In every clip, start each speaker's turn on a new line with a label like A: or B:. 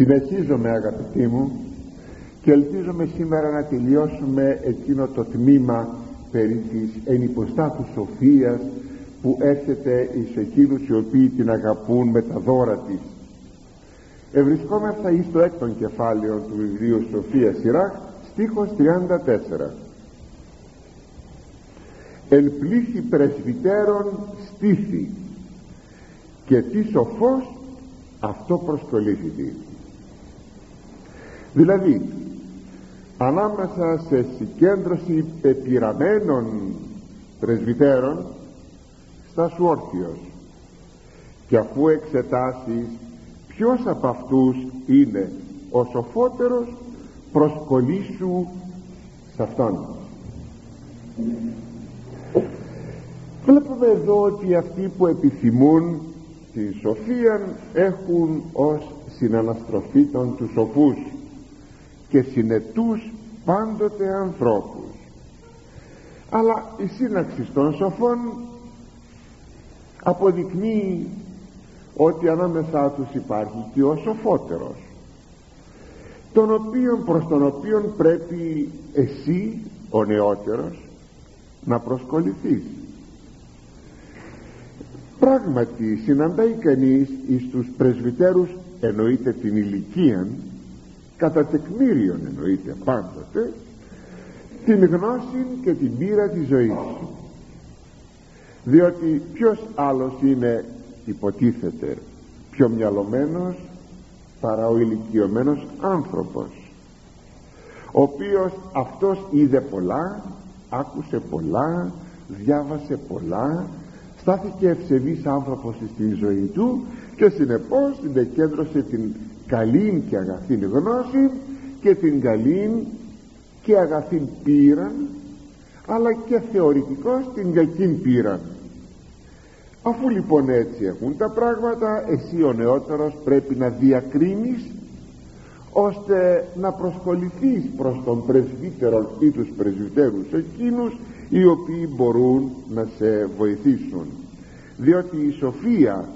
A: συνεχίζομαι αγαπητοί μου και ελπίζομαι σήμερα να τελειώσουμε εκείνο το τμήμα περί της ενυποστάτους σοφίας που έρχεται εις εκείνους οι οποίοι την αγαπούν με τα δώρα της. Ευρισκόμεθα εις το έκτον κεφάλαιο του βιβλίου Σοφίας Σιράχ στίχος 34 εν πλήθη πρεσβυτέρων στήθη και τι σοφός αυτό προσκολήθητη δηλαδή ανάμεσα σε συγκέντρωση πεπειραμένων πρεσβυτέρων στα σου όρθιος. Και αφού εξετάσεις ποιος από αυτούς είναι ο σοφότερος προσκολήσου σε αυτόν. Βλέπουμε εδώ ότι αυτοί που επιθυμούν τη σοφία έχουν ως συναναστροφή των τους σοφούς και συνετούς πάντοτε ανθρώπους. Αλλά η σύναξη των σοφών αποδεικνύει ότι ανάμεσά τους υπάρχει και ο σοφότερος τον οποίον προς τον οποίον πρέπει εσύ ο νεότερος να προσκοληθείς. Πράγματι συναντάει κανείς εις τους πρεσβυτέρους εννοείται την ηλικία κατά τεκμήριον εννοείται πάντοτε την γνώση και την πείρα της ζωής. Διότι ποιος άλλος είναι υποτίθεται πιο μυαλωμένος παρά ο ηλικιωμένος άνθρωπος ο οποίος αυτός είδε πολλά άκουσε πολλά διάβασε πολλά στάθηκε ευσεβής άνθρωπος στη ζωή του και συνεπώς συγκέντρωσε την καλή και αγαθή γνώση και την καλή και αγαθή πείραν αλλά και θεωρητικός την κακή πείραν αφού λοιπόν έτσι έχουν τα πράγματα εσύ ο νεότερος πρέπει να διακρίνεις ώστε να προσχοληθείς προς τον πρεσβύτερο ή τους πρεσβυτέρους εκείνους οι οποίοι μπορούν να σε βοηθήσουν. Διότι η σοφία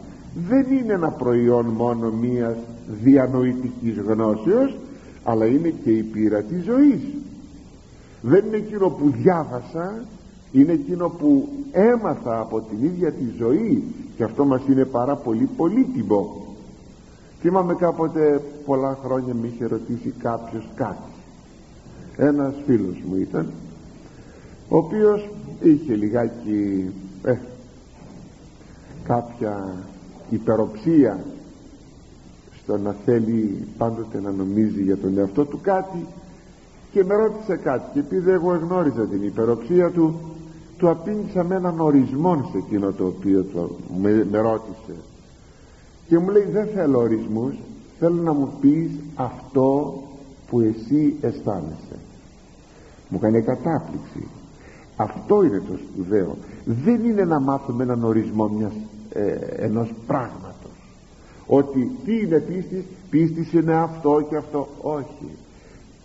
A: δεν είναι ένα προϊόν μόνο μίας διανοητικής γνώσεως αλλά είναι και η πείρα της ζωής. Δεν είναι εκείνο που διάβασα είναι εκείνο που έμαθα από την ίδια τη ζωή και αυτό μας είναι πάρα πολύ πολύτιμο. Θυμάμαι κάποτε πολλά χρόνια με είχε ρωτήσει κάποιος κάτι. Ένας φίλος μου ήταν ο οποίος είχε λιγάκι ε, κάποια υπεροψία στο να θέλει πάντοτε να νομίζει για τον εαυτό του κάτι και με ρώτησε κάτι και επειδή εγώ εγνώριζα την υπεροψία του του απήντησα με έναν ορισμό σε εκείνο το οποίο το, με, με ρώτησε. Και μου λέει δεν θέλω ορισμούς θέλω να μου πεις αυτό που εσύ αισθάνεσαι μου κάνει κατάπληξη. Αυτό είναι το σπουδαίο. Δεν είναι να μάθουμε έναν ορισμό μιας, ε, ενός πράγματος ότι τι είναι πίστης πίστης είναι αυτό και αυτό. Όχι.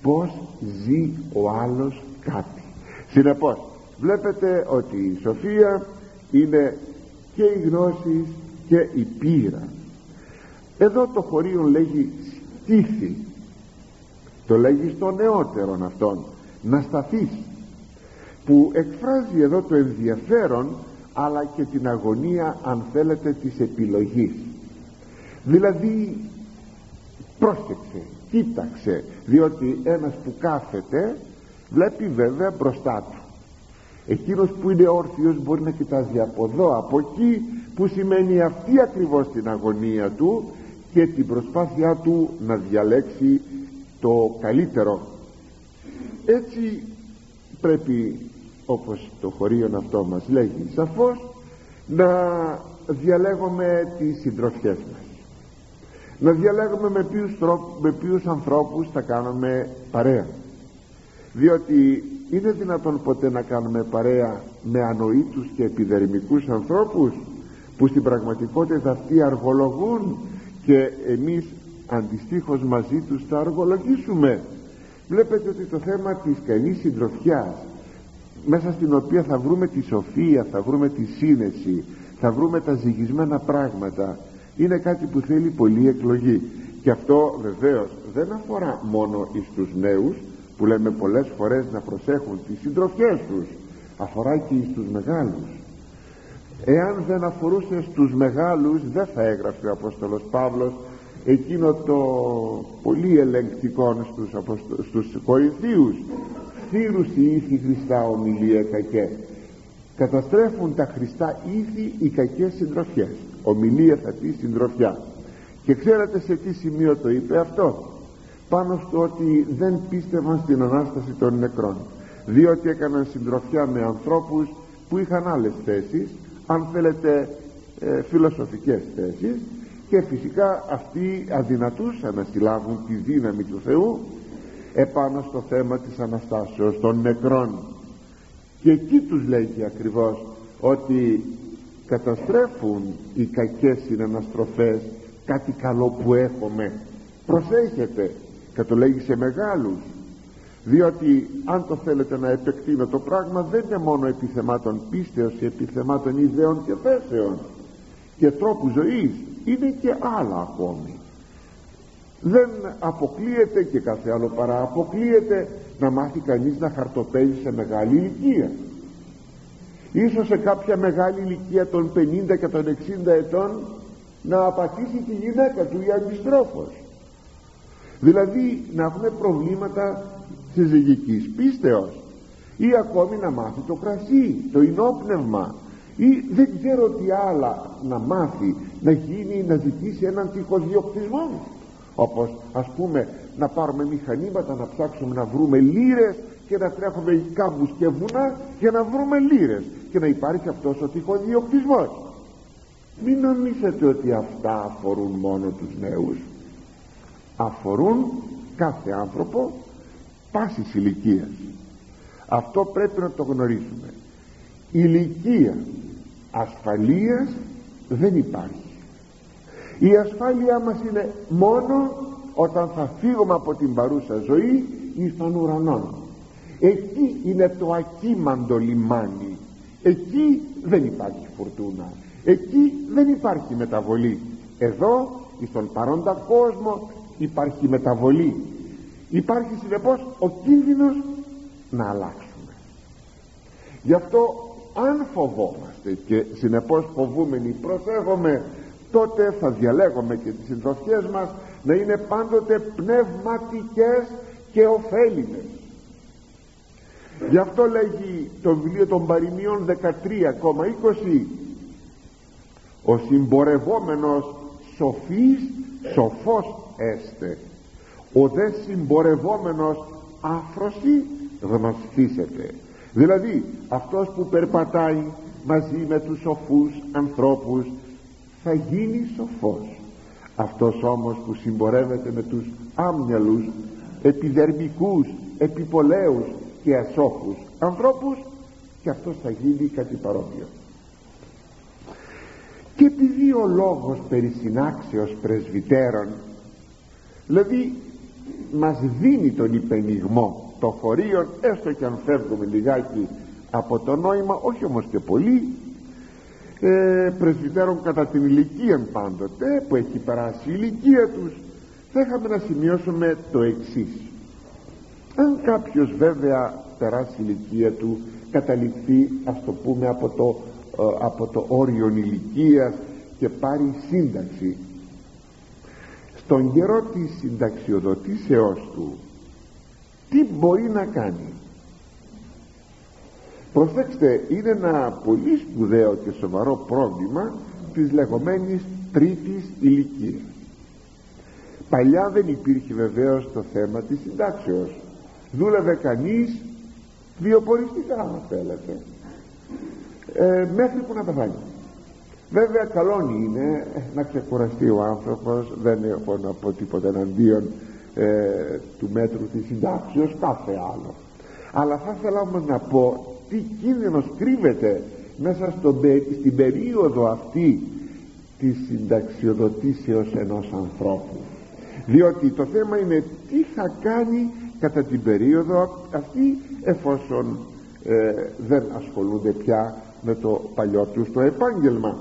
A: Πως ζει ο άλλος κάτι. Συνεπώς βλέπετε ότι η σοφία είναι και η γνώση και η πείρα. Εδώ το χωρίο λέγει στήθη. Το λέγει στο νεότερον αυτόν να σταθείς που εκφράζει εδώ το ενδιαφέρον αλλά και την αγωνία αν θέλετε της επιλογής δηλαδή πρόσεξε κοίταξε διότι ένας που κάθεται βλέπει βέβαια μπροστά του. Εκείνος που είναι όρθιος μπορεί να κοιτάζει από εδώ από εκεί που σημαίνει αυτή ακριβώς την αγωνία του και την προσπάθειά του να διαλέξει το καλύτερο. Έτσι πρέπει όπως το χωρίο αυτό μας λέγει σαφώς να διαλέγουμε τις συντροφιές μας να διαλέγουμε με ποιους, με ποιους ανθρώπους θα κάνουμε παρέα. Διότι είναι δυνατόν ποτέ να κάνουμε παρέα με ανοήτους και επιδερμικούς ανθρώπους που στην πραγματικότητα αυτοί αργολογούν και εμείς αντιστοίχως μαζί τους θα αργολογήσουμε. Βλέπετε ότι το θέμα της καλής συντροφιάς μέσα στην οποία θα βρούμε τη σοφία θα βρούμε τη σύνεση θα βρούμε τα ζυγισμένα πράγματα είναι κάτι που θέλει πολύ εκλογή. Και αυτό βεβαίως δεν αφορά μόνο εις τους νέους που λέμε πολλές φορές να προσέχουν τις συντροφιές τους. Αφορά και εις τους μεγάλους. Εάν δεν αφορούσε στους μεγάλους δεν θα έγραφε ο Απόστολος Παύλος εκείνο το πολύ ελεγκτικό στους, αποσто... στους Κορινθίους. Θύρους η ήθη Χριστά ομιλία κακέ. Καταστρέφουν τα Χριστά ήθη οι κακές συντροφιές ομιλία θα πει συντροφιά και ξέρετε σε τι σημείο το είπε αυτό; Πάνω στο ότι δεν πίστευαν στην Ανάσταση των νεκρών. Διότι έκαναν συντροφιά με ανθρώπους που είχαν άλλες θέσεις αν θέλετε ε, φιλοσοφικές θέσεις. Και φυσικά αυτοί αδυνατούσαν να συλλάβουν τη δύναμη του Θεού επάνω στο θέμα της Αναστάσεως των νεκρών. Και εκεί τους λέγει ακριβώς ότι καταστρέφουν οι κακές συναναστροφές κάτι καλό που έχουμε. Προσέχετε λέγει σε μεγάλους διότι αν το θέλετε να επεκτείνω το πράγμα δεν είναι μόνο επιθεμάτων πίστεως επιθεμάτων ιδεών και θέσεων και τρόπου ζωής είναι και άλλα ακόμη. Δεν αποκλείεται και κάθε άλλο παρά αποκλείεται να μάθει κανείς να χαρτοπέζει σε μεγάλη ηλικία ίσως σε κάποια μεγάλη ηλικία των 50 και των 60 ετών να απατήσει τη γυναίκα του ή αντιστρόφως. Δηλαδή να έχουμε προβλήματα συζυγικής πίστεως ή ακόμη να μάθει το κρασί, το ενόπνευμα ή δεν ξέρω τι άλλα να μάθει να γίνει να ζητήσει έναν τυχοδιοκτισμό όπως ας πούμε να πάρουμε μηχανήματα να ψάξουμε να βρούμε λύρες και να τρέχουμε κάμπους και βουνά για να βρούμε λύρες και να υπάρχει αυτός ο τυχοδιοκτισμός μην νομίζετε ότι αυτά αφορούν μόνο τους νέους. Αφορούν κάθε άνθρωπο πάσης ηλικίας. αυτό πρέπει να το γνωρίζουμε. Ηλικία ασφαλείας δεν υπάρχει. Η ασφάλειά μας είναι μόνο όταν θα φύγουμε από την παρούσα ζωή εις των ουρανών εκεί είναι το ακίμαντο λιμάνι. Εκεί δεν υπάρχει φουρτούνα. Εκεί δεν υπάρχει μεταβολή. Εδώ στον παρόντα κόσμο υπάρχει μεταβολή. Υπάρχει συνεπώς ο κίνδυνος να αλλάξουμε. Γι' αυτό αν φοβόμαστε και συνεπώς φοβούμενοι προσέχουμε τότε θα διαλέγουμε και τις συντροφιές μας να είναι πάντοτε πνευματικές και ωφέλιμες γι' αυτό λέγει το βιβλίο των παροιμιών 13,20 ο συμπορευόμενος σοφής σοφός έστε. Ο δε συμπορευόμενος άφρωση γνωστήσεται δηλαδή αυτός που περπατάει μαζί με τους σοφούς ανθρώπους θα γίνει σοφός. Αυτός όμως που συμπορεύεται με τους άμυαλους επιδερμικούς, επιπολέους και ασόφους ανθρώπους και αυτός θα γίνει κάτι παρόμοιο. Και επειδή ο λόγος περί συνάξεως πρεσβυτέρων δηλαδή μας δίνει τον υπενιγμό το χωρίον έστω και αν φεύγουμε λιγάκι από το νόημα όχι όμως και πολύ ε, πρεσβυτέρων κατά την ηλικία πάντοτε που έχει περάσει η ηλικία τους θα είχαμε να σημειώσουμε το εξής αν κάποιος βέβαια περάσει η ηλικία του καταληφθεί ας το πούμε από το, ε, από το όριο ηλικίας και πάρει σύνταξη στον καιρό της συνταξιοδοτήσεώς του τι μπορεί να κάνει; Προσέξτε είναι ένα πολύ σπουδαίο και σοβαρό πρόβλημα της λεγόμενης τρίτης ηλικίας. Παλιά δεν υπήρχε βεβαίως το θέμα της συντάξεως δούλευε κανείς βιοποριστικά αν θέλετε. Ε, μέχρι που να πεθάνει βέβαια καλό είναι να ξεκουραστεί ο άνθρωπος. Δεν έχω να πω τίποτα εναντίον ε, του μέτρου της συντάξεως κάθε άλλο. Αλλά θα ήθελα όμως να πω τι κίνδυνος κρύβεται μέσα στον, στην περίοδο αυτή της συνταξιοδοτήσεως ενός ανθρώπου. Διότι το θέμα είναι τι θα κάνει κατά την περίοδο αυτή εφόσον ε, δεν ασχολούνται πια με το παλιό τους το επάγγελμα.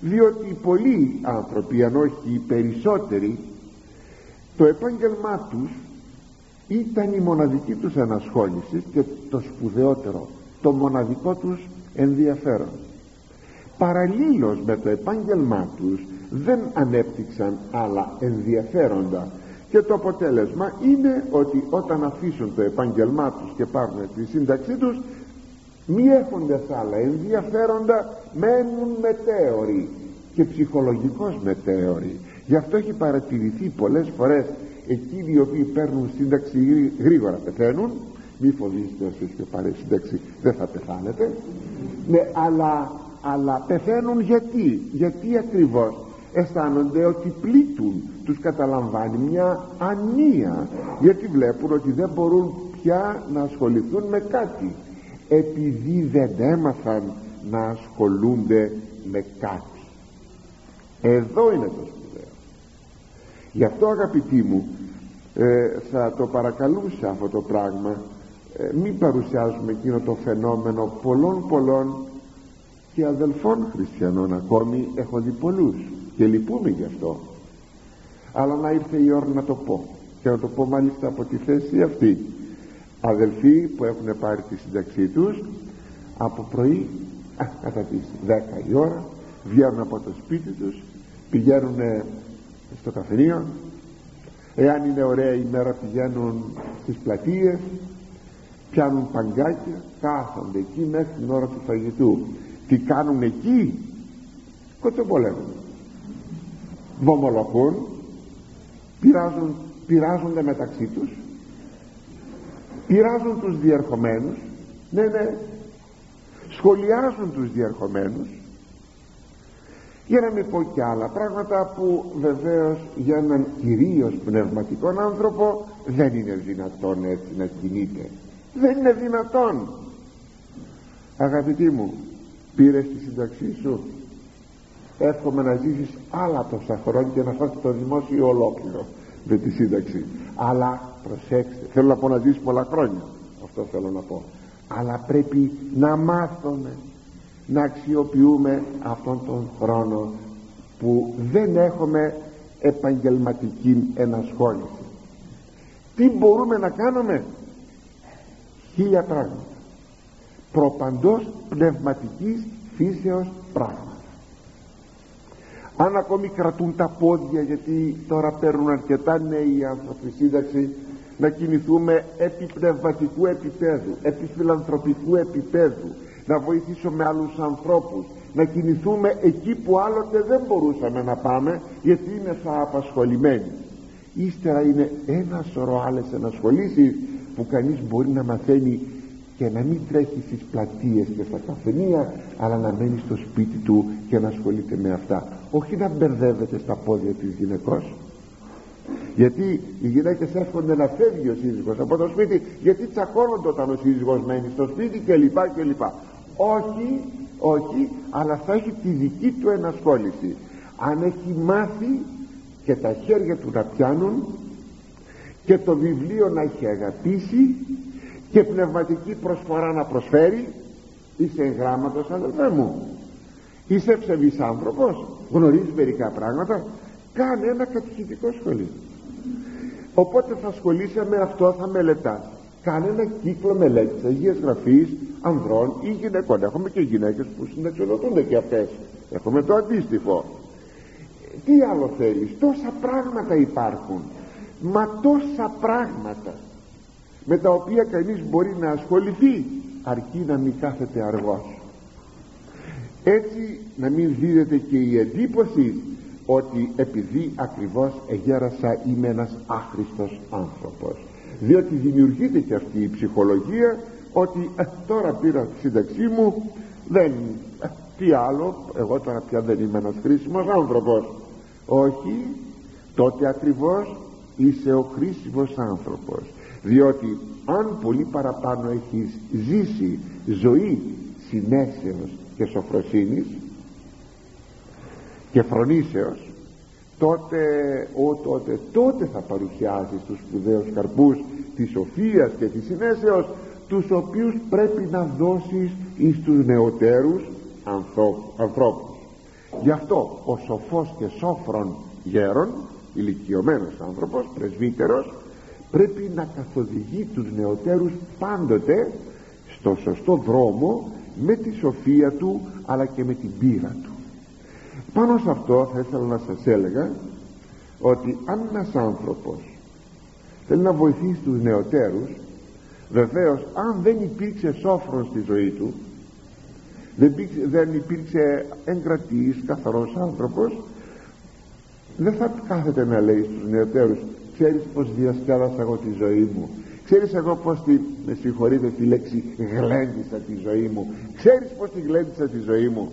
A: Διότι πολλοί άνθρωποι αν όχι οι περισσότεροι το επάγγελμά τους ήταν η μοναδική τους ενασχόληση και το σπουδαιότερο το μοναδικό τους ενδιαφέρον. Παραλλήλως με το επάγγελμά τους δεν ανέπτυξαν άλλα ενδιαφέροντα και το αποτέλεσμα είναι ότι όταν αφήσουν το επάγγελμά τους και πάρουν τη σύνταξή τους μη έχοντες άλλα ενδιαφέροντα μένουν μετέωροι και ψυχολογικώς μετέωροι. Γι' αυτό έχει παρατηρηθεί πολλές φορές εκείνοι οι οποίοι παίρνουν σύνταξη γρήγορα πεθαίνουν. Μη φοβήστε όσοι έχετε πάρει σύνταξη δεν θα πεθάνετε. Ναι, αλλά, αλλά πεθαίνουν γιατί; Γιατί ακριβώς; Αισθάνονται ότι πλήττουν. Τους καταλαμβάνει μια ανία γιατί βλέπουν ότι δεν μπορούν πια να ασχοληθούν με κάτι. Επειδή δεν έμαθαν να ασχολούνται με κάτι. Εδώ είναι το σπουδαίο. Γι' αυτό αγαπητοί μου ε, θα το παρακαλούσα αυτό το πράγμα. Ε, μην παρουσιάζουμε εκείνο το φαινόμενο πολλών πολλών και αδελφών χριστιανών ακόμη. Έχω δει πολλούς και λυπούμε γι' αυτό. Αλλά να ήρθε η ώρα να το πω. Και να το πω μάλιστα από τη θέση αυτή. Αδελφοί που έχουν πάρει τη σύνταξή τους από πρωί α, κατά τις 10 η ώρα βγαίνουν από το σπίτι τους πηγαίνουν στο καφενείο. Εάν είναι ωραία η μέρα πηγαίνουν στις πλατείες πιάνουν παγκάκια κάθονται εκεί μέχρι την ώρα του φαγητού. Τι κάνουν εκεί; Κοτσομπολεύουν βομολογούν πειράζουν, πειράζονται μεταξύ τους πειράζουν τους διερχομένους ναι ναι σχολιάζουν τους διερχομένους για να μην πω και άλλα πράγματα που βεβαίως για έναν κυρίως πνευματικό άνθρωπο δεν είναι δυνατόν έτσι να κινείται. Δεν είναι δυνατόν. Αγαπητοί μου πήρες τη σύνταξή σου; Εύχομαι να ζήσεις άλλα τόσα χρόνια και να φας το δημόσιο ολόκληρο με τη σύνταξη. Αλλά προσέξτε θέλω να πω να ζήσεις πολλά χρόνια. Αυτό θέλω να πω. Αλλά πρέπει να μάθουμε να αξιοποιούμε αυτόν τον χρόνο που δεν έχουμε επαγγελματική ενασχόληση. Τι μπορούμε να κάνουμε; Χίλια πράγματα. Προπαντός πνευματικής φύσεως πράγματα αν ακόμη κρατούν τα πόδια γιατί τώρα παίρνουν αρκετά νέοι άνθρωποι σύνταξη να κινηθούμε επί πνευματικού επίπεδου επί φιλανθρωπικού επίπεδου να βοηθήσουμε άλλους ανθρώπους να κινηθούμε εκεί που άλλοτε δεν μπορούσαμε να πάμε γιατί είναι θα απασχολημένοι. Ύστερα είναι ένα σωρό άλλες ενασχολήσεις που κανείς μπορεί να μαθαίνει και να μην τρέχει στις πλατείες και στα καφενεία αλλά να μένει στο σπίτι του και να ασχολείται με αυτά όχι να μπερδεύεται στα πόδια της γυναικός γιατί οι γυναίκες έρχονται να φεύγει ο σύζυγος από το σπίτι γιατί τσακώνονται όταν ο σύζυγος μένει στο σπίτι και λοιπά και λοιπά όχι, όχι αλλά θα έχει τη δική του ενασχόληση. Αν έχει μάθει και τα χέρια του να πιάνουν και το βιβλίο να έχει αγαπήσει και πνευματική προσφορά να προσφέρει είσαι εγγράμματος αδελφέ μου είσαι ευσεβής άνθρωπος γνωρίζεις μερικά πράγματα κάνε ένα κατηχητικό σχολείο. Οπότε θα ασχολείσαι με αυτό θα μελετάς. Κάνε ένα κύκλο μελέτης Αγίας Γραφής ανδρών ή γυναικών. Έχουμε και γυναίκες που συνταξιοδοτούνται και αυτές. Έχουμε το αντίστοιχο. Τι άλλο θέλεις; Τόσα πράγματα υπάρχουν. Μα τόσα πράγματα με τα οποία κανείς μπορεί να ασχοληθεί αρκεί να μην κάθεται αργός έτσι να μην δίδεται και η εντύπωση ότι επειδή ακριβώς εγέρασα είμαι ένας άχρηστος άνθρωπος. Διότι δημιουργείται και αυτή η ψυχολογία ότι ε, τώρα πήρα τη σύνταξή μου δεν ε, τι άλλο εγώ τώρα πια δεν είμαι ένας χρήσιμος άνθρωπος. Όχι τότε ακριβώς είσαι ο χρήσιμος άνθρωπος. Διότι αν πολύ παραπάνω έχεις ζήσει ζωή συνέσεως και σοφροσύνης και φρονήσεως τότε, ο, τότε, τότε θα παρουσιάσεις τους σπουδαίους καρπούς της σοφίας και της συνέσεως τους οποίους πρέπει να δώσεις εις τους νεωτέρους ανθρώπους. Γι' αυτό ο σοφός και σόφρον γέρον ηλικιωμένος άνθρωπος πρεσβύτερος πρέπει να καθοδηγεί τους νεωτέρους πάντοτε στο σωστό δρόμο με τη σοφία του αλλά και με την πείρα του. Πάνω σε αυτό θα ήθελα να σας έλεγα ότι αν ένας άνθρωπος θέλει να βοηθήσει τους νεωτέρους βεβαίως αν δεν υπήρξε σόφρον στη ζωή του δεν υπήρξε, δεν υπήρξε εγκρατής καθαρός άνθρωπος δεν θα κάθεται να λέει στους νεωτέρους ξέρεις πως διασκέδασα εγώ τη ζωή μου ξέρεις εγώ πως τη, με συγχωρείτε τη λέξη γλέντισα τη ζωή μου. Ξέρεις πως τη γλέντισα τη ζωή μου.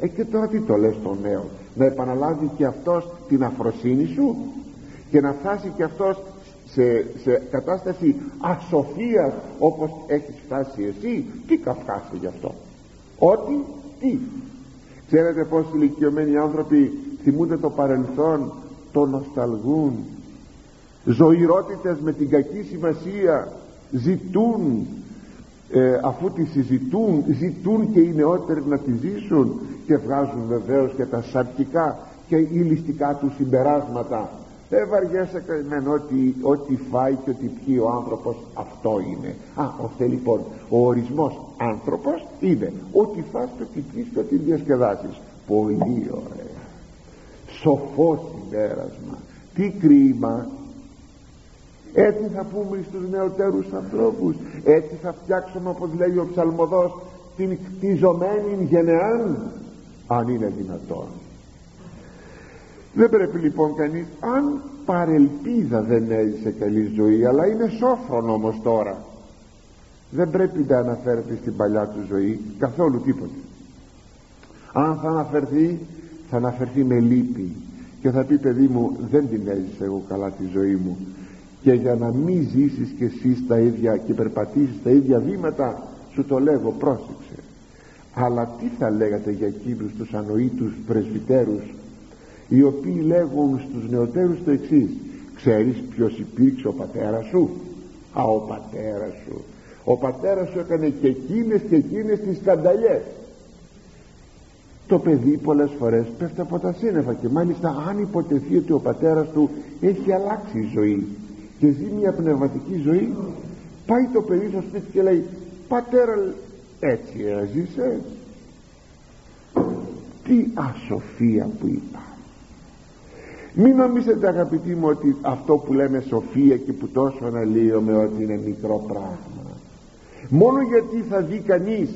A: Ε και τώρα τι το λες τον νέο να επαναλάβει και αυτός την αφροσύνη σου και να φτάσει και αυτός σε, σε κατάσταση ασοφίας όπως έχεις φτάσει εσύ. Τι καυκάσαι γι' αυτό. Ότι τι. Ξέρετε πως οι ηλικιωμένοι άνθρωποι θυμούνται το παρελθόν το νοσταλγούν ζωηρότητες με την κακή σημασία ζητούν ε, αφού τη συζητούν ζητούν και οι νεότεροι να τη ζήσουν και βγάζουν βεβαίως και τα σαρκικά και ηλιστικά τους συμπεράσματα. Δεν βαριέσαι καημένο ότι ό,τι φάει και ό,τι πιει ο άνθρωπος. Αυτό είναι. Α, ώστε λοιπόν ο ορισμός άνθρωπος είναι ό,τι φας και ό,τι πιείς και ό,τι διασκεδάσεις πολύ ωραία. Σοφός συμπέρασμα. Τι κρίμα έτσι θα πούμε στους νεωτέρους ανθρώπους. Έτσι θα φτιάξουμε όπως λέει ο ψαλμοδός την κτιζωμένη γενεάν αν είναι δυνατόν. Δεν πρέπει λοιπόν κανείς αν παρελπίδα δεν έζησε καλή ζωή αλλά είναι σόφρον όμως τώρα δεν πρέπει να αναφέρεται στην παλιά του ζωή καθόλου τίποτε. Αν θα αναφερθεί θα αναφερθεί με λύπη. Και θα πει παιδί μου δεν την έζησα εγώ καλά τη ζωή μου και για να μην ζήσεις και εσύ τα ίδια και περπατήσεις τα ίδια βήματα σου το λέγω πρόσεξε. Αλλά τι θα λέγατε για εκείνους τους ανοήτους πρεσβυτέρους οι οποίοι λέγουν στους νεωτέρους το εξής ξέρεις ποιος υπήρξε ο πατέρας σου; Α ο πατέρας σου. Ο πατέρας σου έκανε και εκείνες και εκείνες τις σκανταλιές το παιδί πολλές φορές πέφτει από τα σύννεφα και μάλιστα αν υποτεθεί ότι ο πατέρας του έχει αλλάξει η ζωή και ζει μια πνευματική ζωή πάει το παιδί στο σπίτι και λέει πατέρα έτσι έζησε τι ασοφία που είπα μην νομίζετε αγαπητοί μου ότι αυτό που λέμε σοφία και που τόσο αναλύομαι ότι είναι μικρό πράγμα. Μόνο γιατί θα δει κανείς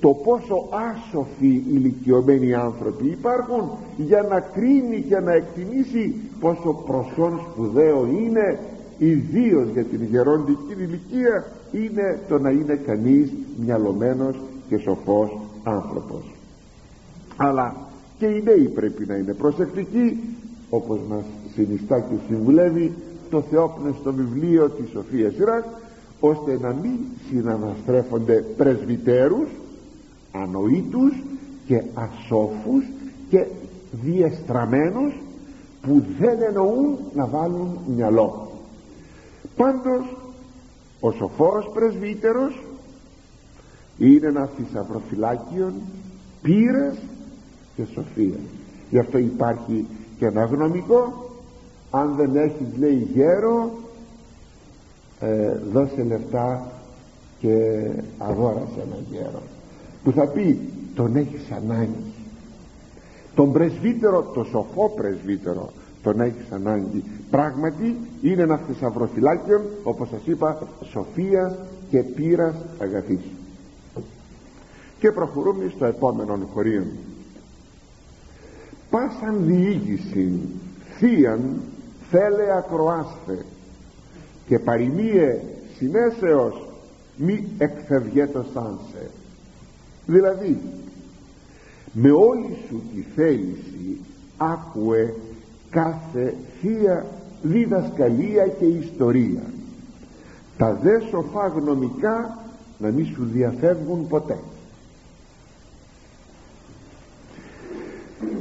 A: το πόσο άσοφοι ηλικιωμένοι άνθρωποι υπάρχουν για να κρίνει και να εκτιμήσει πόσο προσόν σπουδαίο είναι ιδίως για την γεροντική ηλικία είναι το να είναι κανείς μυαλωμένος και σοφός άνθρωπος. Αλλά και οι νέοι πρέπει να είναι προσεκτικοί όπως μας συνιστά και συμβουλεύει το θεόπνευστο βιβλίο της Σοφίας Σειράς ώστε να μην συναναστρέφονται πρεσβυτέρους ανοήτους και ασόφους και διεστραμμένους που δεν εννοούν να βάλουν μυαλό πάντως ο σοφός πρεσβύτερος είναι ένας θησαυροφυλάκιο πείρας και σοφίας. Γι' αυτό υπάρχει και ένα γνωμικό αν δεν έχεις λέει γέρο ε, δώσε λεφτά και αγόρασε ένα γέρο που θα πει τον έχεις ανάγκη τον πρεσβύτερο το σοφό πρεσβύτερο τον έχεις ανάγκη. Πράγματι είναι ένα θησαυροφυλάκιο όπως σας είπα σοφίας και πείρας αγαθής. Και προχωρούμε στο επόμενο χωρίο. Πάσαν διήγηση θείαν θέλε ακροάστε και παροιμίε συνέσεως μη εκφευγέτο σάνσε δηλαδή με όλη σου τη θέληση άκουε κάθε θεία διδασκαλία και ιστορία. Τα δε σοφά γνωμικά να μη σου διαφεύγουν ποτέ.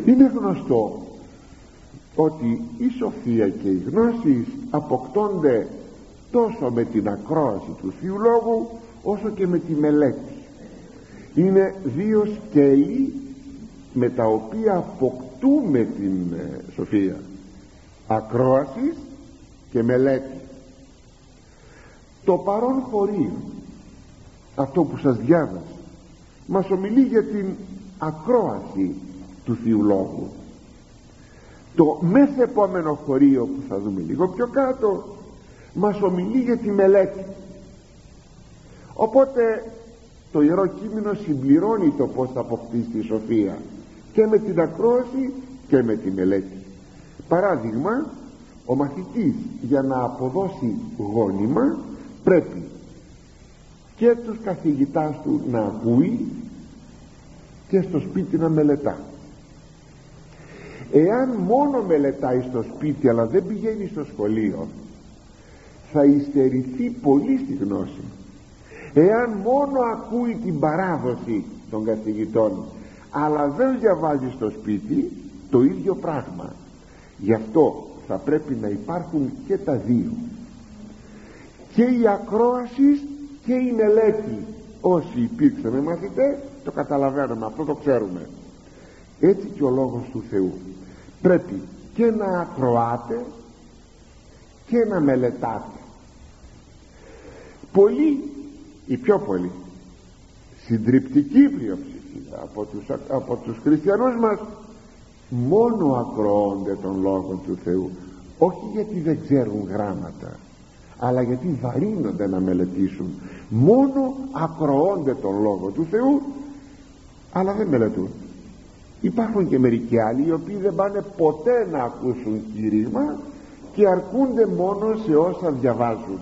A: Είναι γνωστό ότι η σοφία και οι γνώσεις αποκτώνται τόσο με την ακρόαση του Θείου Λόγου όσο και με τη μελέτη. Είναι δύο σκέλη με τα οποία αποκτούμε την ε, σοφία. Ακρόασης και μελέτη. Το παρόν χωρίο αυτό που σας διάβασα μας ομιλεί για την ακρόαση του Θείου Λόγου το μεθεπόμενο χωρίο που θα δούμε λίγο πιο κάτω μας ομιλεί για τη μελέτη. Οπότε το Ιερό Κείμενο συμπληρώνει το πως θα αποκτήσει τη σοφία και με την ακρόαση και με τη μελέτη. Παράδειγμα ο μαθητής για να αποδώσει γόνιμα πρέπει και τους καθηγητάς του να ακούει και στο σπίτι να μελετά. Εάν μόνο μελετάει στο σπίτι αλλά δεν πηγαίνει στο σχολείο θα υστερηθεί πολύ στη γνώση. Εάν μόνο ακούει την παράδοση των καθηγητών αλλά δεν διαβάζεις στο σπίτι το ίδιο πράγμα. Γι' αυτό θα πρέπει να υπάρχουν και τα δύο. Και η ακρόαση και η μελέτη όσοι υπήρξαμε μαθητές το καταλαβαίνουμε αυτό το ξέρουμε. Έτσι και ο λόγος του Θεού. Πρέπει και να ακροάτε και να μελετάτε. Πολλοί οι πιο πολλοί συντριπτική πλειοψηφία από τους, από τους χριστιανούς μας μόνο ακροώνται τον Λόγο του Θεού. Όχι γιατί δεν ξέρουν γράμματα αλλά γιατί βαρύνονται να μελετήσουν. Μόνο ακροώνται τον Λόγο του Θεού αλλά δεν μελετούν. Υπάρχουν και μερικοί άλλοι οι οποίοι δεν πάνε ποτέ να ακούσουν κήρυγμα και αρκούνται μόνο σε όσα διαβάζουν.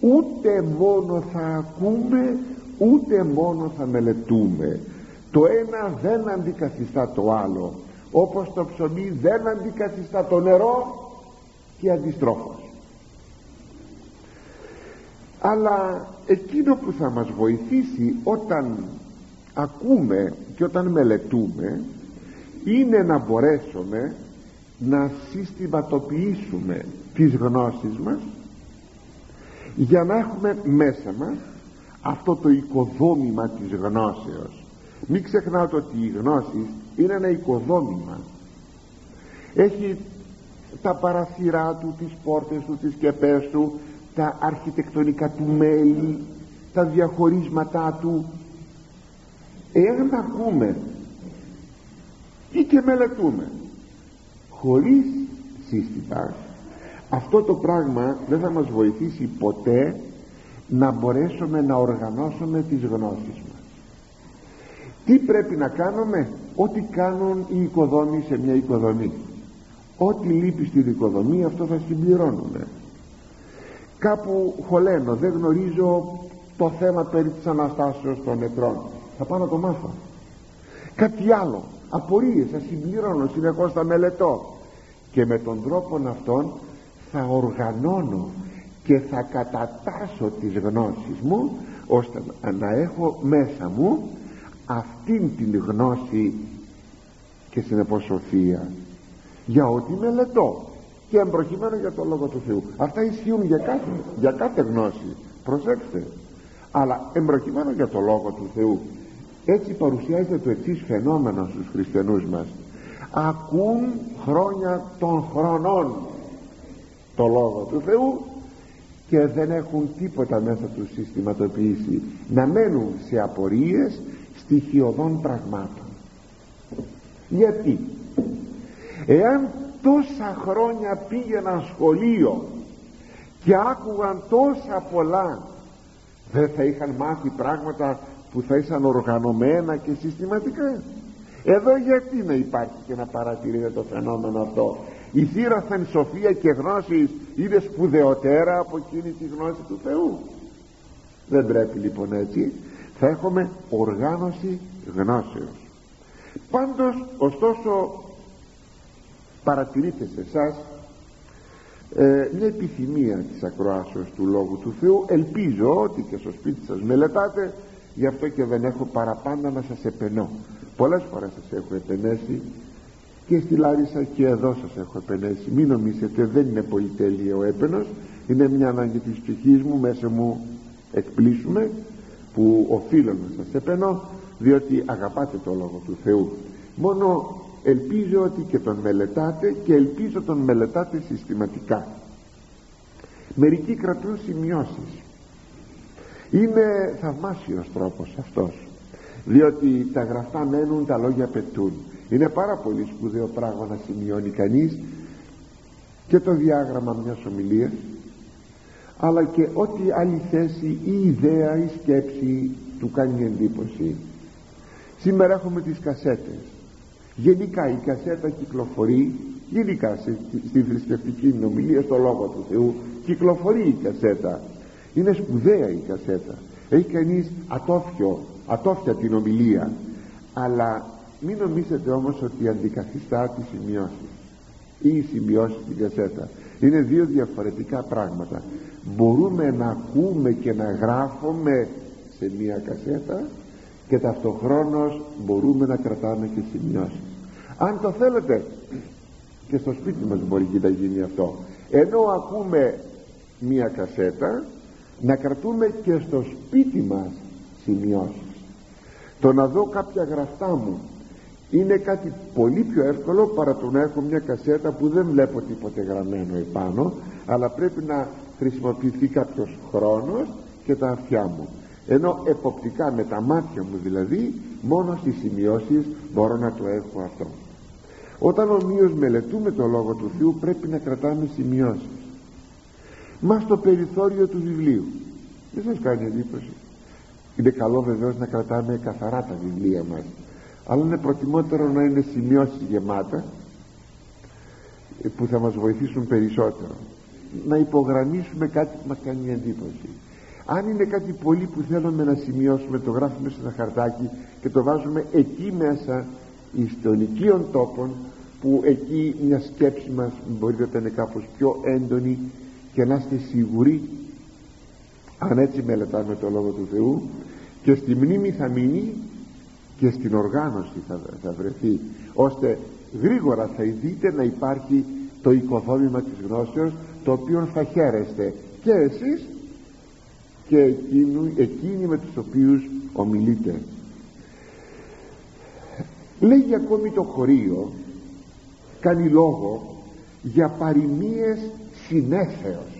A: Ούτε μόνο θα ακούμε ούτε μόνο θα μελετούμε το ένα δεν αντικαθιστά το άλλο όπως το ψωμί δεν αντικαθιστά το νερό και αντιστρόφως. Αλλά εκείνο που θα μας βοηθήσει όταν ακούμε και όταν μελετούμε είναι να μπορέσουμε να συστηματοποιήσουμε τις γνώσεις μας για να έχουμε μέσα μας αυτό το οικοδόμημα της γνώσεως μην ξεχνάτε ότι η γνώση είναι ένα οικοδόμημα. Έχει τα παραθυρά του, τις πόρτες του, τις σκεπές του τα αρχιτεκτονικά του μέλη τα διαχωρίσματά του. Εάν ακούμε ή και μελετούμε χωρίς σύστημα αυτό το πράγμα δεν θα μας βοηθήσει ποτέ να μπορέσουμε να οργανώσουμε τις γνώσεις. μας τι πρέπει να κάνουμε; Ό,τι κάνουν οι οικοδόμοι σε μια οικοδομή. Ό,τι λείπει στην οικοδομή αυτό θα συμπληρώνουμε. Κάπου χωλένω δεν γνωρίζω το θέμα περί της Αναστάσεως των νεκρών. Θα πάω να το μάθω. Κάτι άλλο. Απορίες θα συμπληρώνω συνεχώς θα μελετώ. Και με τον τρόπο αυτόν θα οργανώνω και θα κατατάσω τις γνώσεις μου ώστε να έχω μέσα μου αυτήν την γνώση και συνεπώς σοφία για ό,τι μελετώ και εμπροκειμένο για το Λόγο του Θεού. Αυτά ισχύουν για κάθε, για κάθε γνώση. Προσέξτε. Αλλά εμπροκειμένο για το Λόγο του Θεού. Έτσι παρουσιάζεται το εξής φαινόμενο στους χριστιανούς μας. Ακούν χρόνια των χρονών το Λόγο του Θεού και δεν έχουν τίποτα μέσα τους συστηματοποιήσει. Να μένουν σε απορίες στοιχειωδών πραγμάτων. Γιατί; Εάν τόσα χρόνια πήγαιναν σχολείο και άκουγαν τόσα πολλά δεν θα είχαν μάθει πράγματα που θα ήσαν οργανωμένα και συστηματικά. Εδώ γιατί να υπάρχει και να παρατηρείτε το φαινόμενο αυτό; Η θύραθεν σοφία και γνώσης είναι σπουδαιότερα από εκείνη τη γνώση του Θεού. Δεν πρέπει λοιπόν έτσι θα έχουμε οργάνωση γνώσεως. Πάντως ωστόσο παρατηρείτε σε εσάς ε, μια επιθυμία της ακροάσεως του Λόγου του Θεού. Ελπίζω ότι και στο σπίτι σας μελετάτε γι' αυτό και δεν έχω παραπάνω να σας επενώ. Πολλές φορές σας έχω επενέσει και στη Λάρισα και εδώ σας έχω επενέσει. Μην νομίζετε δεν είναι πολύ τέλειο ο έπαινος. Είναι μια ανάγκη της ψυχής μου μέσα μου εκπλήσουμε που οφείλω να σας επενώ διότι αγαπάτε το Λόγο του Θεού. Μόνο ελπίζω ότι και τον μελετάτε και ελπίζω τον μελετάτε συστηματικά. Μερικοί κρατούν σημειώσεις. Είναι θαυμάσιος τρόπος αυτός διότι τα γραφτά μένουν τα λόγια πετούν. Είναι πάρα πολύ σπουδαίο πράγμα να σημειώνει κανείς και το διάγραμμα μιας ομιλίας αλλά και ό,τι άλλη θέση ή ιδέα ή σκέψη του κάνει εντύπωση. Σήμερα έχουμε τις κασέτες. Γενικά η κασέτα κυκλοφορεί γενικά στη θρησκευτική ομιλία στο Λόγο του Θεού κυκλοφορεί η κασέτα. Είναι σπουδαία η κασέτα. Έχει κανείς ατόφιο ατόφια την ομιλία. Αλλά μην νομίζετε όμως ότι αντικαθιστά τις σημειώσεις. Ή οι σημειώσεις στην κασέτα. Είναι δύο διαφορετικά πράγματα μπορούμε να ακούμε και να γράφουμε σε μία κασέτα και ταυτοχρόνως μπορούμε να κρατάμε και σημειώσεις. Αν το θέλετε και στο σπίτι μας μπορεί και να γίνει αυτό. Ενώ ακούμε μία κασέτα να κρατούμε και στο σπίτι μας σημειώσεις. Το να δω κάποια γραφτά μου είναι κάτι πολύ πιο εύκολο παρά το να έχω μια κασέτα που δεν βλέπω τίποτε γραμμένο επάνω αλλά πρέπει να χρησιμοποιηθεί κάποιος χρόνος και τα αυτιά μου. Ενώ εποπτικά με τα μάτια μου δηλαδή μόνο στις σημειώσεις μπορώ να το έχω αυτό. Όταν ομοίως μελετούμε το Λόγο του Θεού πρέπει να κρατάμε σημειώσεις. Μα στο περιθώριο του βιβλίου. Δεν σας κάνει εντύπωση. Είναι καλό βεβαίως να κρατάμε καθαρά τα βιβλία μας. Αλλά είναι προτιμότερο να είναι σημειώσεις γεμάτα που θα μας βοηθήσουν περισσότερο να υπογραμμίσουμε κάτι που μας κάνει εντύπωση. Αν είναι κάτι πολύ που θέλουμε να σημειώσουμε το γράφουμε σε ένα χαρτάκι και το βάζουμε εκεί μέσα των οικείων τόπων που εκεί μια σκέψη μας μπορεί να είναι κάπως πιο έντονη και να είστε σίγουροι αν έτσι μελετάμε το Λόγο του Θεού και στη μνήμη θα μείνει και στην οργάνωση θα, θα βρεθεί ώστε γρήγορα θα δείτε να υπάρχει το οικοδόμημα της γνώσεως το οποίο θα χαίρεστε. Και εσείς και εκείνοι, εκείνοι με τους οποίους ομιλείτε. Λέγει ακόμη το χωρίο κάνει λόγο για παροιμίες συνέφεως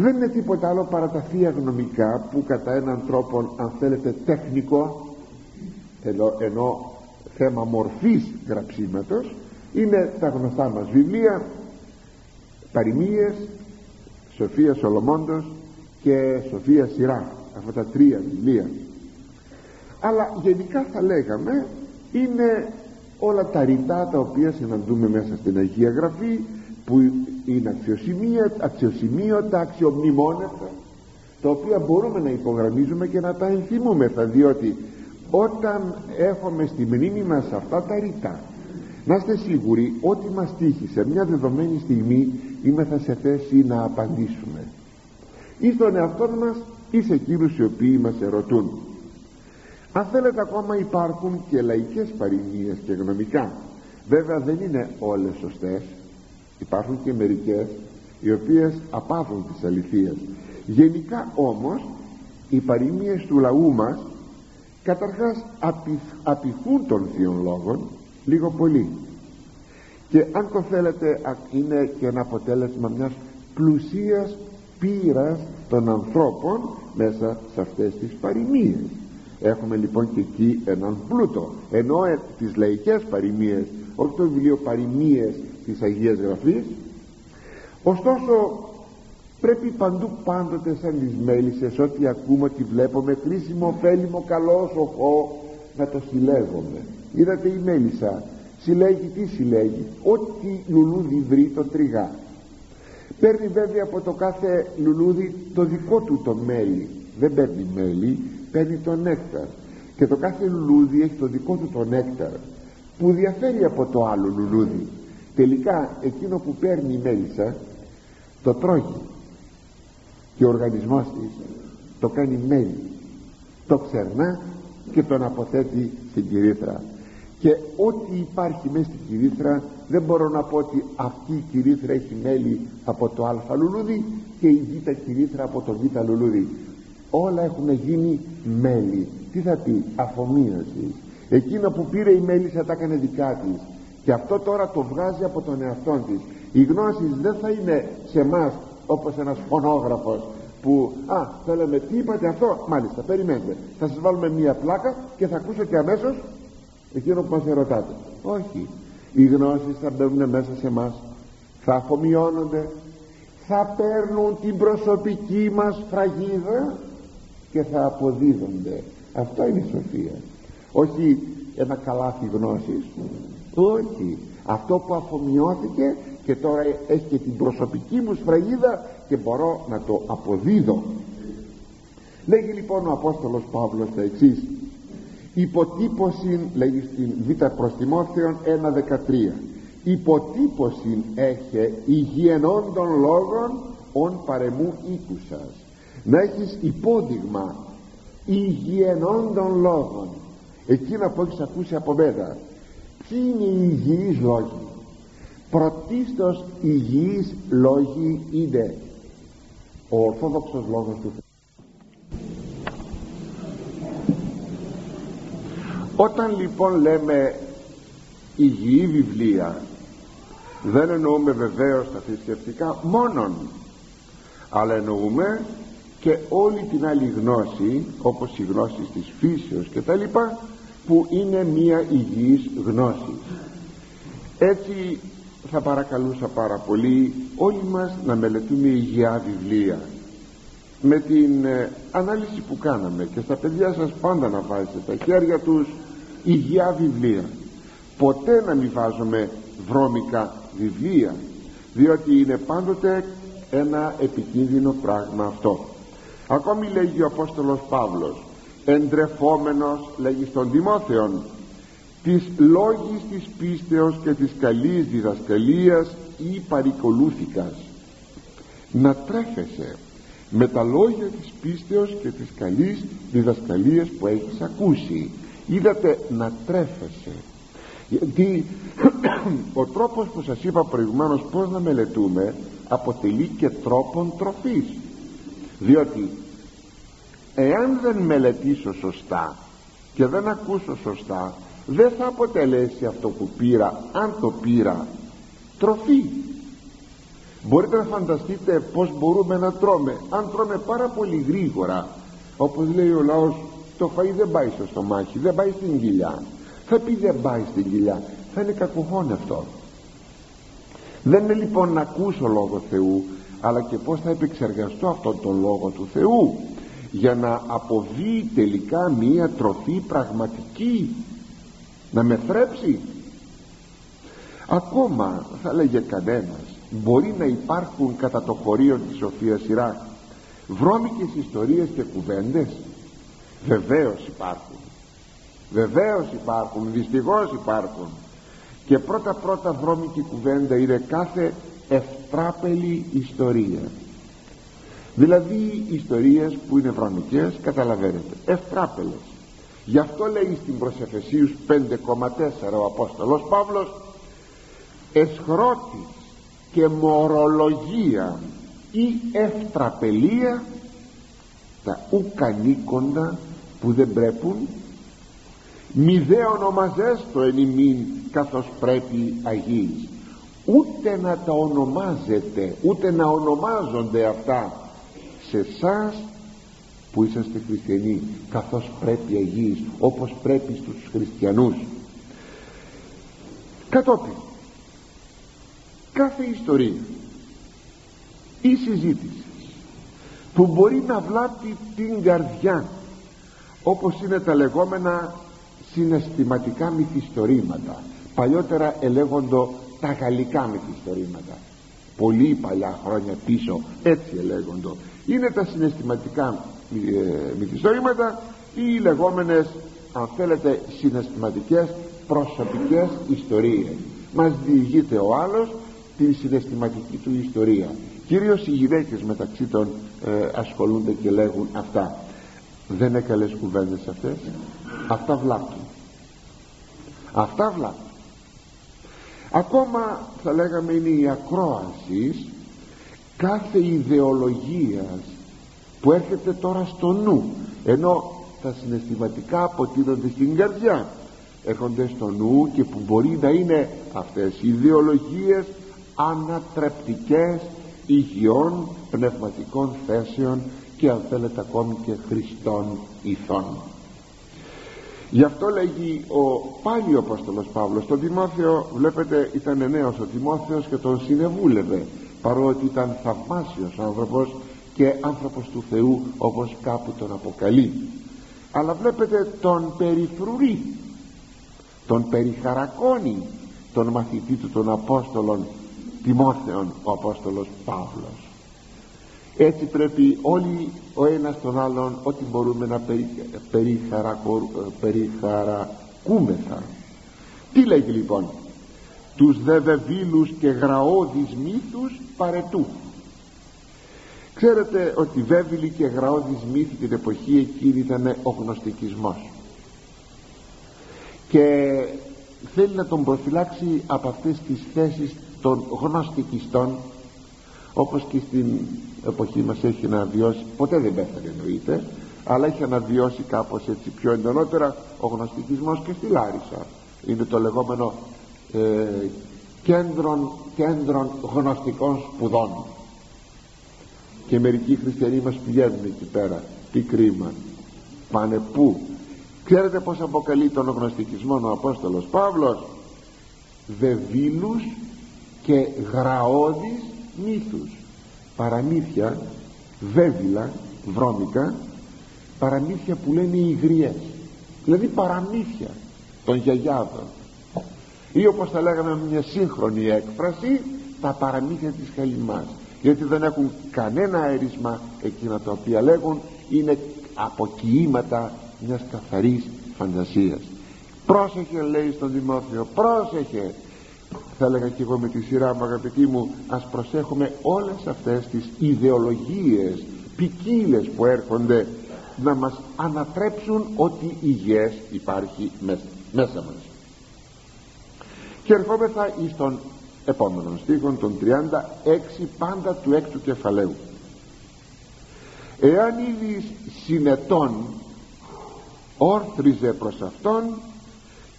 A: δεν είναι τίποτα άλλο παρά τα θεία γνωμικά που κατά έναν τρόπο αν θέλετε τεχνικό ενώ, ενώ θέμα μορφής γραψίματος είναι τα γνωστά μας βιβλία παροιμίες Σοφία Σολομώντος και Σοφία Σειρά αυτά τα τρία βιβλία. Αλλά γενικά θα λέγαμε είναι όλα τα ρητά τα οποία συναντούμε μέσα στην Αγία Γραφή που είναι αξιοσημείωτα, αξιομνημόνευτα τα οποία μπορούμε να υπογραμμίζουμε και να τα ενθυμούμεθα διότι όταν έχουμε στη μνήμη μας αυτά τα ρητά να είστε σίγουροι ότι μας τύχει. Σε μια δεδομένη στιγμή είμαστε σε θέση να απαντήσουμε. Ή στον εαυτό μας ή σε εκείνους οι οποίοι μας ερωτούν. Αν θέλετε ακόμα υπάρχουν και λαϊκές παροιμίες και γνωμικά. Βέβαια δεν είναι όλες σωστές. Υπάρχουν και μερικές οι οποίες απάβουν της αληθείας γενικά όμως οι παροιμίες του λαού μας καταρχάς απηχούν των θείων λόγων λίγο πολύ. Και αν το θέλετε είναι και ένα αποτέλεσμα μιας πλουσίας πείρας των ανθρώπων μέσα σε αυτές τις παροιμίες. Έχουμε λοιπόν και εκεί έναν πλούτο. Ενώ ε, τις λαϊκές παροιμίες όχι το βιβλίο παροιμίες της Αγίας Γραφής ωστόσο πρέπει παντού πάντοτε σαν τις μέλισσες ό,τι ακούμε, ό,τι βλέπουμε χρήσιμο, ωφέλιμο, καλό, σοφό να το συλλέγουμε είδατε η μέλισσα συλλέγει τι συλλέγει. Ό,τι λουλούδι βρει το τριγά. Παίρνει βέβαια από το κάθε λουλούδι το δικό του το μέλι. Δεν παίρνει μέλι παίρνει το νέκταρ. Και το κάθε λουλούδι έχει το δικό του το νέκταρ που διαφέρει από το άλλο λουλούδι. Τελικά εκείνο που παίρνει η μέλισσα το τρώγει. Και ο οργανισμός της το κάνει μέλι. Το ξερνά και τον αποθέτει στην κυρίθρα και ό,τι υπάρχει μέσα στην κυρίθρα δεν μπορώ να πω ότι αυτή η κυρίθρα έχει μέλι από το α λουλούδι και η β κυρίθρα από το β λουλούδι. Όλα έχουν γίνει μέλη. Τι θα πει αφομοίωση. Εκείνο που πήρε η μέλισσα τα έκανε δικά της. Και αυτό τώρα το βγάζει από τον εαυτό της. Οι γνώσεις δεν θα είναι σε εμάς όπως ένας φωνόγραφος που α θέλαμε τι είπατε αυτό μάλιστα περιμένετε. Θα σας βάλουμε μία πλάκα και θα ακούσετε αμέσως εκείνο που μας ερωτάτε. Όχι. Οι γνώσεις θα μπαίνουν μέσα σε εμάς. Θα αφομοιώνονται. Θα παίρνουν την προσωπική μας φραγίδα και θα αποδίδονται. Αυτό είναι η σοφία. Όχι ένα καλάθι γνώσης. Όχι. Αυτό που αφομοιώθηκε και τώρα έχει και την προσωπική μου σφραγίδα και μπορώ να το αποδίδω. Λέγει λοιπόν ο Απόστολος Παύλος τα εξής υποτύπωση λέγει στην Β' προς Τιμόθεων 1.13 υποτύπωση έχει υγιενών των λόγων ον παρεμού οίκουσας να έχεις υπόδειγμα υγιενών των λόγων. Εκείνα που έχεις ακούσει από μένα. Ποιοι είναι οι υγιείς λόγοι; Πρωτίστως υγιείς λόγοι είναι ο ορθόδοξος λόγος του Θεού όταν λοιπόν λέμε υγιή βιβλία δεν εννοούμε βεβαίως τα θρησκευτικά μόνον αλλά εννοούμε και όλη την άλλη γνώση όπως η γνώση της φύσεως και τα λοιπά που είναι μία υγιής γνώση. Έτσι θα παρακαλούσα πάρα πολύ όλοι μας να μελετούμε υγεία βιβλία. Με την ε, ανάλυση που κάναμε και στα παιδιά σας πάντα να βάζετε τα χέρια τους υγεία βιβλία. Ποτέ να μην βάζουμε βρώμικα βιβλία διότι είναι πάντοτε ένα επικίνδυνο πράγμα αυτό. Ακόμη λέγει ο Απόστολος Παύλος εντρεφόμενος λέγει στον Τιμόθεον της λόγης της πίστεως και της καλής διδασκαλίας ή παρικολούθηκας. Να τρέφεσαι με τα λόγια της πίστεως και της καλής διδασκαλίας που έχεις ακούσει είδατε να τρέφεσαι. Γιατί ο τρόπος που σας είπα προηγουμένως πως να μελετούμε αποτελεί και τρόπον τροφής. Διότι εάν δεν μελετήσω σωστά και δεν ακούσω σωστά δεν θα αποτελέσει αυτό που πήρα αν το πήρα τροφή. Μπορείτε να φανταστείτε πως μπορούμε να τρώμε αν τρώμε πάρα πολύ γρήγορα όπως λέει ο λαός το φαΐ δεν πάει στο στομάχι δεν πάει στην κοιλιά. Θα πει δεν πάει στην κοιλιά θα είναι κακοχόν αυτό. Δεν είναι λοιπόν να ακούσω λόγος Θεού αλλά και πως θα επεξεργαστώ αυτόν τον λόγο του Θεού για να αποβεί τελικά μία τροφή πραγματική. Να με θρέψει. Ακόμα θα λέγε κανένας μπορεί να υπάρχουν κατά το χωρίο της Σοφίας Ιράκ βρώμικες ιστορίες και κουβέντες βεβαίως υπάρχουν. Βεβαίως υπάρχουν δυστυχώς υπάρχουν. Και πρώτα πρώτα βρώμικη κουβέντα είναι κάθε ευτράπελη ιστορία. Δηλαδή ιστορίες που είναι βρωμικές καταλαβαίνετε ευτράπελες. Γι' αυτό λέει στην προσεφεσίους 5,4 ο Απόστολος Παύλος εσχρότης και μορολογία ή ευτραπελία τα ουκανίκοντα που δεν πρέπουν. Μη δε ονομαζέστο εν ημίν καθώς πρέπει Αγίης. Ούτε να τα ονομάζετε ούτε να ονομάζονται αυτά σε εσάς που είσαστε χριστιανοί καθώς πρέπει Αγίης όπως πρέπει στους χριστιανούς. Κατόπιν κάθε ιστορία ή συζήτηση που μπορεί να βλάπτει την καρδιά όπως είναι τα λεγόμενα συναισθηματικά μυθιστορήματα. Παλιότερα ελέγοντο τα γαλλικά μυθιστορήματα. Πολύ παλιά χρόνια πίσω έτσι ελέγοντο είναι τα συναισθηματικά ε, μυθιστορήματα ή οι λεγόμενες αν θέλετε συναισθηματικές προσωπικές ιστορίες. Μας διηγείται ο άλλος την συναισθηματική του ιστορία. Κυρίως οι γυναίκες μεταξύ των ε, ασχολούνται και λέγουν αυτά δεν είναι καλές κουβέντες αυτές. Αυτά βλάπτουν. Αυτά βλάπτουν. Ακόμα θα λέγαμε είναι η ακρόαση κάθε ιδεολογίας που έρχεται τώρα στο νου. Ενώ τα συναισθηματικά αποτείνονται στην καρδιά. Έρχονται στο νου και που μπορεί να είναι αυτές οι ιδεολογίες ανατρεπτικές υγιών πνευματικών θέσεων και αν θέλετε ακόμη και χριστών ηθών. Γι' αυτό λέγει ο πάλι ο Απόστολος Παύλος τον Τιμόθεο βλέπετε ήταν νέος ο Τιμόθεος και τον συνεβούλευε παρότι ήταν θαυμάσιος άνθρωπος και άνθρωπος του Θεού όπως κάπου τον αποκαλεί. Αλλά βλέπετε τον περιφρουρεί τον περιχαρακώνει τον μαθητή του των Απόστολων Τιμόθεων ο Απόστολος Παύλος έτσι πρέπει όλοι ο ένας τον άλλον ό,τι μπορούμε να περι, περιχαρακούμεθα. Τι λέγει λοιπόν; Τους δε βεβήλους και γραώδεις μύθους παρετού. Ξέρετε ότι βέβηλοι και γραώδεις μύθοι την εποχή εκείνη ήταν ο γνωστικισμός. Και θέλει να τον προφυλάξει από αυτές τις θέσεις των γνωστικιστών όπως και στην εποχή μας έχει αναβιώσει ποτέ δεν πέθανε εννοείται αλλά έχει αναβιώσει κάπως έτσι πιο εντονότερα ο γνωστικισμός και στη Λάρισα. Είναι το λεγόμενο ε, κέντρων, κέντρων γνωστικών σπουδών. Και μερικοί χριστιανοί μας πηγαίνουν εκεί πέρα τι κρίμα. Πάνε πού. Ξέρετε πως αποκαλεί τον γνωστικισμό ο Απόστολος Παύλος; Βεβήλους και γραώδεις μύθους. Παραμύθια βέβυλα βρώμικα παραμύθια που λένε οι υγριές. Δηλαδή παραμύθια των γιαγιάδων. Ή όπως θα λέγαμε μια σύγχρονη έκφραση τα παραμύθια της Χαλιμάς. Γιατί δεν έχουν κανένα αέρισμα εκείνα τα οποία λέγουν είναι αποκοιήματα μιας καθαρής φαντασίας. Πρόσεχε λέει στον Δημόθεο πρόσεχε θα έλεγα και εγώ με τη σειρά μου αγαπητοί μου ας προσέχουμε όλες αυτές τις ιδεολογίες ποικίλες που έρχονται να μας ανατρέψουν ότι υγιές υπάρχει μέσα μας. Και ερχόμεθα εις τον επόμενο στίχο των 36 πάντα του έκτου κεφαλαίου. Εάν είδεις συνετών όρθριζε προς αυτόν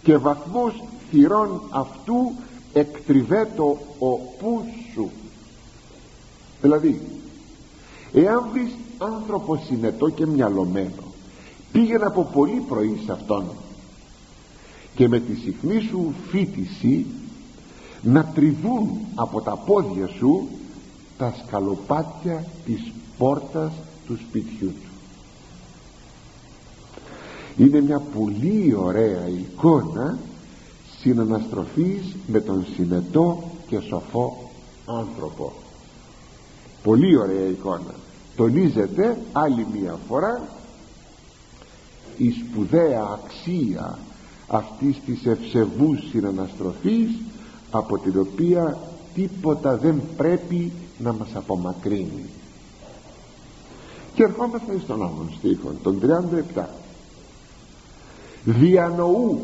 A: και βαθμούς θυρών αυτού εκτριβέτο ο πού σου. Δηλαδή εάν βρεις άνθρωπο συνετό και μυαλωμένο πήγαινε από πολύ πρωί σε αυτόν και με τη συχνή σου φίτηση να τριβούν από τα πόδια σου τα σκαλοπάτια της πόρτας του σπιτιού του είναι μια πολύ ωραία εικόνα συναναστροφής με τον συνετό και σοφό άνθρωπο. Πολύ ωραία εικόνα. Τονίζεται άλλη μία φορά η σπουδαία αξία αυτής της ευσεβούς συναναστροφής από την οποία τίποτα δεν πρέπει να μας απομακρύνει. Και ερχόμαστε στον άλλον στίχο τον 37 διανοού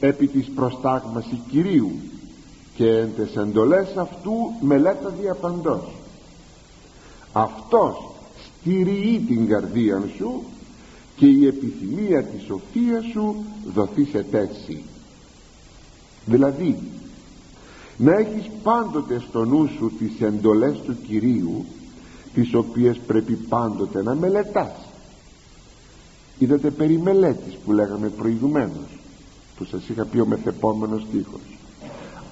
A: επί της προστάγμασης Κυρίου και εν τες εντολές αυτού μελέτα διαπαντός αυτός στηριεί την καρδία σου και η επιθυμία της σοφίας σου δοθεί σε τέση δηλαδή να έχεις πάντοτε στο νου σου τις εντολές του Κυρίου τις οποίες πρέπει πάντοτε να μελετάς. Είδατε περί μελέτης που λέγαμε προηγουμένως που σας είχα πει ο μεθεπόμενος στίχος.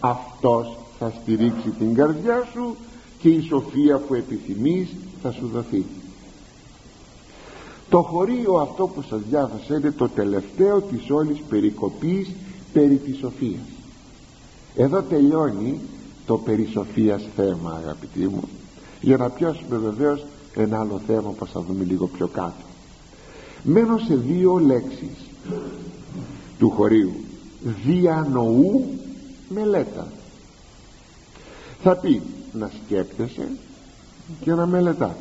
A: Αυτός θα στηρίξει την καρδιά σου και η σοφία που επιθυμείς θα σου δοθεί. Το χωρίο αυτό που σας διάβασα είναι το τελευταίο της όλης περικοπής περί της σοφίας. Εδώ τελειώνει το περί σοφίας θέμα αγαπητοί μου για να πιάσουμε βεβαίως ένα άλλο θέμα που θα δούμε λίγο πιο κάτω. Μένω σε δύο λέξεις του χωρίου. Διανοού μελέτα. Θα πει να σκέπτεσαι και να μελετάς.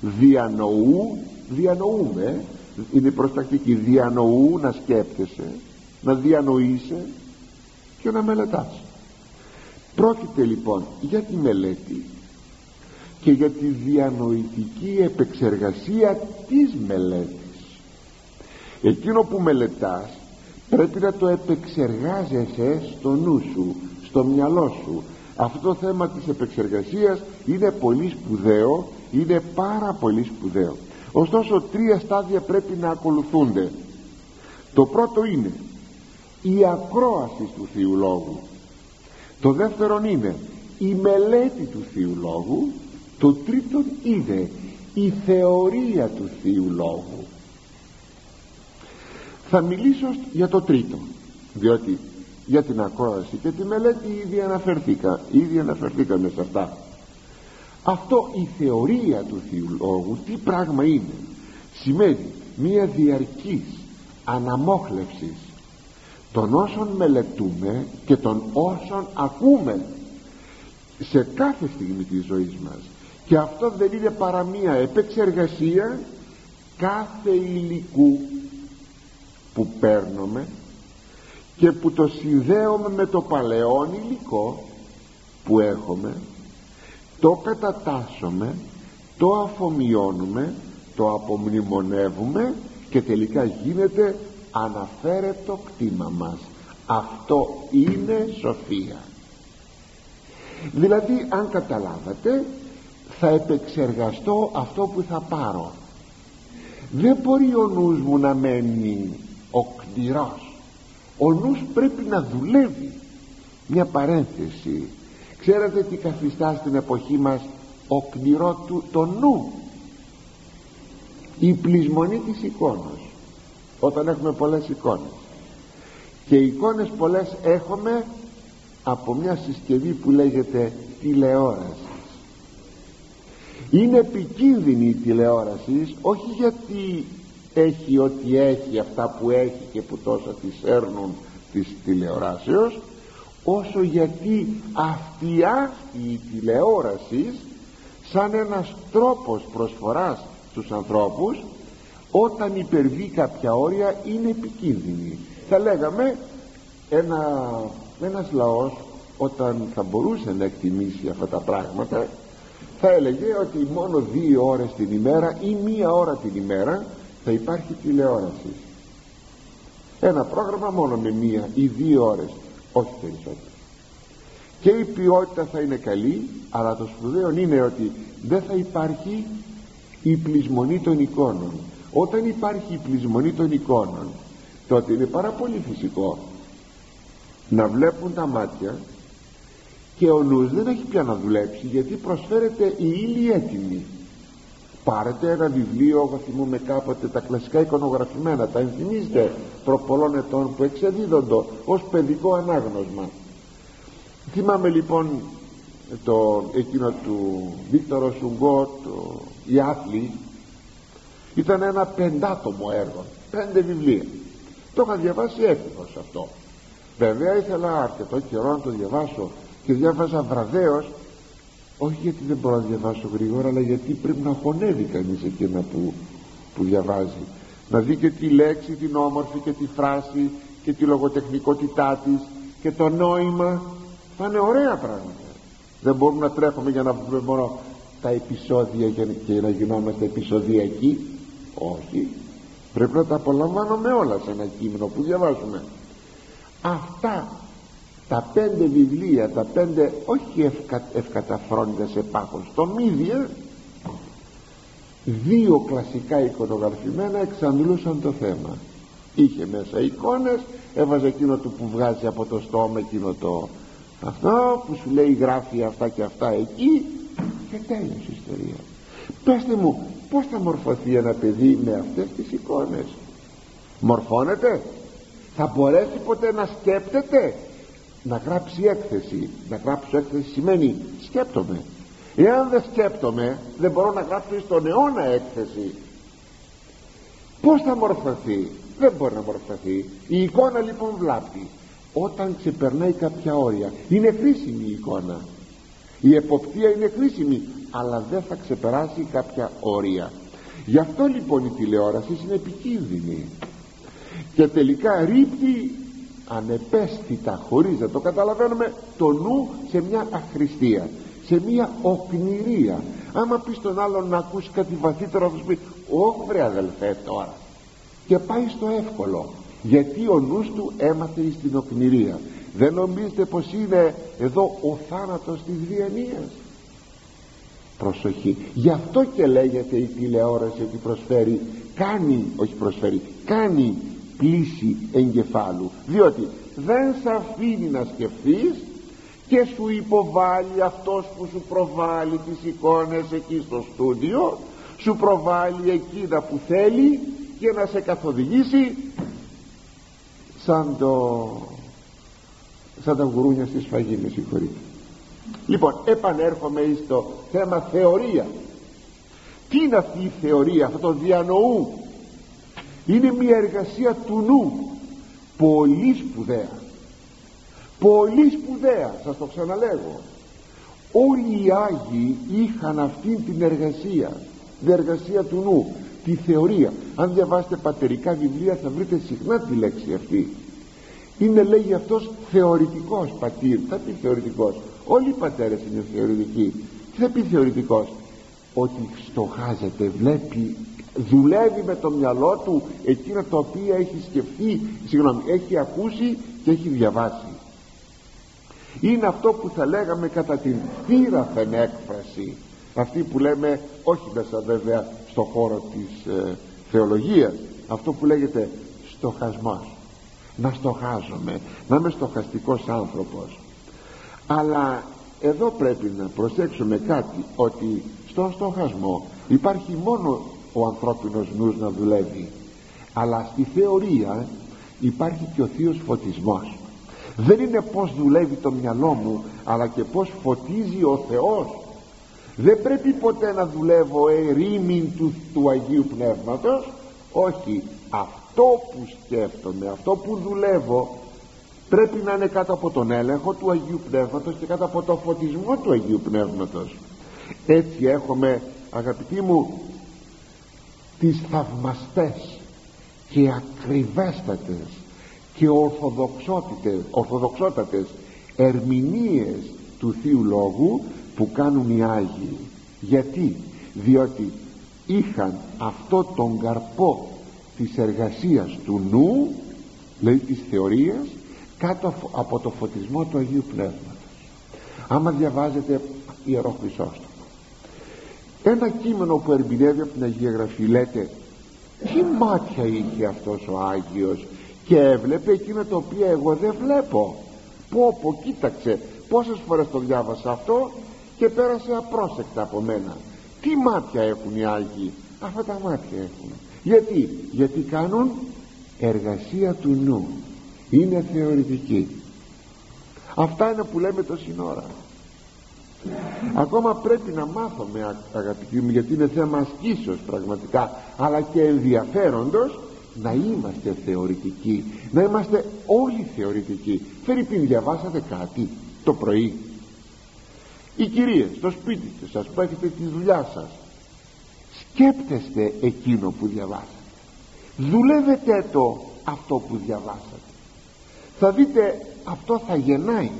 A: Διανοού διανοούμε. Είναι προστακτική. Διανοού να σκέπτεσαι να διανοείσαι και να μελετάς. Πρόκειται λοιπόν για τη μελέτη και για τη διανοητική επεξεργασία της μελέτης. Εκείνο που μελετάς πρέπει να το επεξεργάζεσαι στο νου σου στο μυαλό σου. Αυτό το θέμα της επεξεργασίας είναι πολύ σπουδαίο είναι πάρα πολύ σπουδαίο. Ωστόσο τρία στάδια πρέπει να ακολουθούνται. Το πρώτο είναι η ακρόαση του Θείου Λόγου. Το δεύτερο είναι η μελέτη του Θείου Λόγου. Το τρίτο είναι η θεωρία του Θείου Λόγου θα μιλήσω για το τρίτο. Διότι για την ακρόαση και τη μελέτη ήδη αναφερθήκα ήδη αναφερθήκαμε σε αυτά. Αυτό η θεωρία του Θείου Λόγου τι πράγμα είναι σημαίνει μία διαρκής αναμόχλευσης των όσων μελετούμε και των όσων ακούμε σε κάθε στιγμή της ζωής μας. Και αυτό δεν είναι παρά μία επεξεργασία κάθε υλικού που παίρνουμε και που το συνδέουμε με το παλαιόν υλικό που έχουμε το κατατάσσουμε το αφομοιώνουμε το απομνημονεύουμε και τελικά γίνεται αναφέρετο κτήμα μας. Αυτό είναι σοφία. Δηλαδή αν καταλάβατε θα επεξεργαστώ αυτό που θα πάρω. Δεν μπορεί ο νους μου να μένει οκτηρός ο νους πρέπει να δουλεύει. Μια παρένθεση. Ξέρετε τι καθιστά στην εποχή μας οκνηρό του το νου; Η πλεισμονή της εικόνας όταν έχουμε πολλές εικόνες. Και εικόνες πολλές έχουμε από μια συσκευή που λέγεται τηλεόρασης. Είναι επικίνδυνη η τηλεόραση όχι γιατί έχει ό,τι έχει αυτά που έχει και που τόσα τις έρνουν της τηλεοράσεως όσο γιατί αυτή η τηλεόραση σαν ένας τρόπος προσφοράς στους ανθρώπους όταν υπερβεί κάποια όρια είναι επικίνδυνη. Θα λέγαμε ένα, ένας λαός όταν θα μπορούσε να εκτιμήσει αυτά τα πράγματα θα έλεγε ότι μόνο δύο ώρες την ημέρα ή μία ώρα την ημέρα θα υπάρχει τηλεόραση. Ένα πρόγραμμα μόνο με μία ή δύο ώρες όχι περισσότερο. Και η ποιότητα θα είναι καλή αλλά το σπουδαίο είναι ότι δεν θα υπάρχει η πλεισμονή των εικόνων. Όταν υπάρχει η πλεισμονή των εικόνων τότε είναι πάρα πολύ φυσικό να βλέπουν τα μάτια και ο νους δεν έχει πια να δουλέψει γιατί προσφέρεται η ύλη έτοιμη πάρετε ένα βιβλίο εγώ θυμούμαι κάποτε τα κλασικά εικονογραφημένα. Τα ενθυμίζετε προπολών ετών που εξεδίδονται ως παιδικό ανάγνωσμα. Θυμάμαι λοιπόν το, εκείνο του Βίκτορος Σουγκό το, η Άθλη ήταν ένα πεντάτομο έργο πέντε βιβλία. Το είχα διαβάσει έφυγος αυτό. Βέβαια ήθελα αρκετό καιρό να το διαβάσω και διάβαζα βραδέως όχι γιατί δεν μπορώ να διαβάσω γρήγορα αλλά γιατί πρέπει να χωνεύει κανείς εκείνα που, που διαβάζει. Να δει και τη λέξη την όμορφη και τη φράση και τη λογοτεχνικότητά της και το νόημα. Θα είναι ωραία πράγματα. Δεν μπορούμε να τρέχουμε για να βρούμε μόνο τα επεισόδια και να γινόμαστε επεισοδιακοί. Όχι. Πρέπει να τα απολαμβάνουμε όλα σε ένα κείμενο που διαβάζουμε. Αυτά τα πέντε βιβλία τα πέντε όχι ευκα, ευκαταφρόνητα σε πάχος το μύδια δύο κλασικά εικονογραφημένα εξαντλούσαν το θέμα. Είχε μέσα εικόνες έβαζε εκείνο του που βγάζει από το στόμα εκείνο το αυτό που σου λέει γράφει αυτά και αυτά εκεί και τέλειωσε η ιστορία. Πέστε μου πως θα μορφωθεί ένα παιδί με αυτές τις εικόνες; Μορφώνεται; Θα μπορέσει ποτέ να σκέπτεται; Να γράψει έκθεση. Να γράψω έκθεση σημαίνει σκέπτομαι. Εάν δεν σκέπτομαι δεν μπορώ να γράψω στον αιώνα έκθεση. Πως θα μορφωθεί; Δεν μπορεί να μορφωθεί. Η εικόνα λοιπόν βλάπτει. Όταν ξεπερνάει κάποια όρια είναι χρήσιμη η εικόνα. Η εποπτεία είναι χρήσιμη αλλά δεν θα ξεπεράσει κάποια όρια. Γι' αυτό λοιπόν η τηλεόραση είναι επικίνδυνη και τελικά ρίπτει ανεπαίσθητα χωρίς να το καταλαβαίνουμε το νου σε μια αχρηστία σε μια οκνηρία. Άμα πεις στον άλλον να ακούσει κάτι βαθύτερο θα σου πει όχι βρε αδελφέ τώρα και πάει στο εύκολο γιατί ο νους του έμαθε στην οκνηρία. Δεν νομίζετε πως είναι εδώ ο θάνατος της διανοίας προσοχή. Γι' αυτό και λέγεται η τηλεόραση ότι προσφέρει κάνει όχι προσφέρει κάνει πλήση εγκεφάλου. Διότι δεν σε αφήνει να σκεφτείς και σου υποβάλλει αυτός που σου προβάλλει τις εικόνες εκεί στο στούντιο σου προβάλλει εκείνα που θέλει και να σε καθοδηγήσει σαν το σαν τα γουρούνια στη σφαγή με συγχωρείτε. Λοιπόν επανέρχομαι στο θέμα θεωρία. Τι είναι αυτή η θεωρία αυτό το διανοού είναι μια εργασία του νου. Πολύ σπουδαία. Πολύ σπουδαία σας το ξαναλέγω. Όλοι οι Άγιοι είχαν αυτή την εργασία την εργασία του νου τη θεωρία. Αν διαβάσετε πατερικά βιβλία θα βρείτε συχνά τη λέξη αυτή. Είναι λέγει αυτός θεωρητικός πατήρ. Θα πει θεωρητικός. Όλοι οι πατέρες είναι θεωρητικοί. Τι θα πει θεωρητικός; Ότι στοχάζεται βλέπει δουλεύει με το μυαλό του εκείνα τα οποία έχει σκεφτεί συγγνώμη έχει ακούσει και έχει διαβάσει. Είναι αυτό που θα λέγαμε κατά την θύραφεν έκφραση αυτή που λέμε όχι μέσα βέβαια στο χώρο της ε, θεολογίας αυτό που λέγεται στοχασμός. Να στοχάζομαι να είμαι στοχαστικός άνθρωπος. Αλλά εδώ πρέπει να προσέξουμε κάτι ότι στον στοχασμό υπάρχει μόνο ο ανθρώπινος νους να δουλεύει. Αλλά στη θεωρία υπάρχει και ο Θείος φωτισμός. Δεν είναι πως δουλεύει το μυαλό μου αλλά και πως φωτίζει ο Θεός. Δεν πρέπει ποτέ να δουλεύω ερήμην του, του Αγίου Πνεύματος. Όχι αυτό που σκέφτομαι αυτό που δουλεύω πρέπει να είναι κάτω από τον έλεγχο του Αγίου Πνεύματος και κάτω από το φωτισμό του Αγίου Πνεύματος. Έτσι έχουμε αγαπητοί μου τις θαυμαστές και ακριβέστατες και ορθοδοξότατες ερμηνείες του Θείου Λόγου που κάνουν οι Άγιοι. Γιατί; Διότι είχαν αυτό τον καρπό της εργασίας του νου δηλαδή της θεωρίας κάτω από το φωτισμό του Αγίου Πνεύματος. Άμα διαβάζετε Ιερό Χρυσόστομο ένα κείμενο που ερμηνεύει από την Αγία Γραφή λέτε τι μάτια είχε αυτός ο Άγιος και έβλεπε εκείνα τα οποία εγώ δεν βλέπω. Πω πω κοίταξε πόσες φορές το διάβασα αυτό και πέρασε απρόσεκτα από μένα. Τι μάτια έχουν οι Άγιοι; Αυτά τα μάτια έχουν. Γιατί γιατί κάνουν εργασία του νου. Είναι θεωρητική. Αυτά είναι που λέμε το σύνορα ακόμα πρέπει να μάθουμε αγαπητοί μου γιατί είναι θέμα ασκήσεως πραγματικά αλλά και ενδιαφέροντος να είμαστε θεωρητικοί να είμαστε όλοι θεωρητικοί. Φερρυπίν διαβάσατε κάτι το πρωί; Οι κυρίες στο σπίτι σας που έχετε τη δουλειά σας σκέπτεστε εκείνο που διαβάσατε. Δουλεύετε το αυτό που διαβάσατε. Θα δείτε αυτό θα γεννάει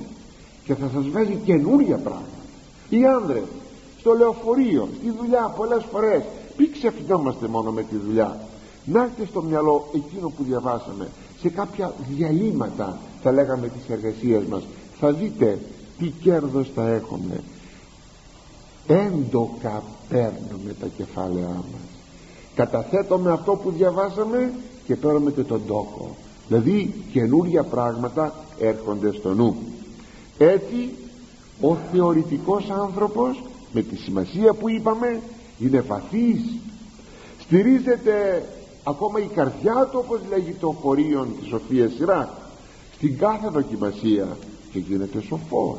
A: και θα σας βγάζει καινούρια πράγματα οι άνδρες στο λεωφορείο στη δουλειά πολλές φορές μην ξεφυγόμαστε μόνο με τη δουλειά. Να έρθετε στο μυαλό εκείνο που διαβάσαμε. Σε κάποια διαλύματα θα λέγαμε της εργασίας μας θα δείτε τι κέρδος θα έχουμε. Έντοκα παίρνουμε τα κεφάλαιά μας. Καταθέτουμε αυτό που διαβάσαμε και παίρνουμε και τον τόκο. Δηλαδή καινούρια πράγματα έρχονται στο νου. Έτσι ο θεωρητικός άνθρωπος με τη σημασία που είπαμε είναι βαθύς. Στηρίζεται ακόμα η καρδιά του όπως λέγει το χωρίον της Σοφίας Σειρά στην κάθε δοκιμασία και γίνεται σοφός.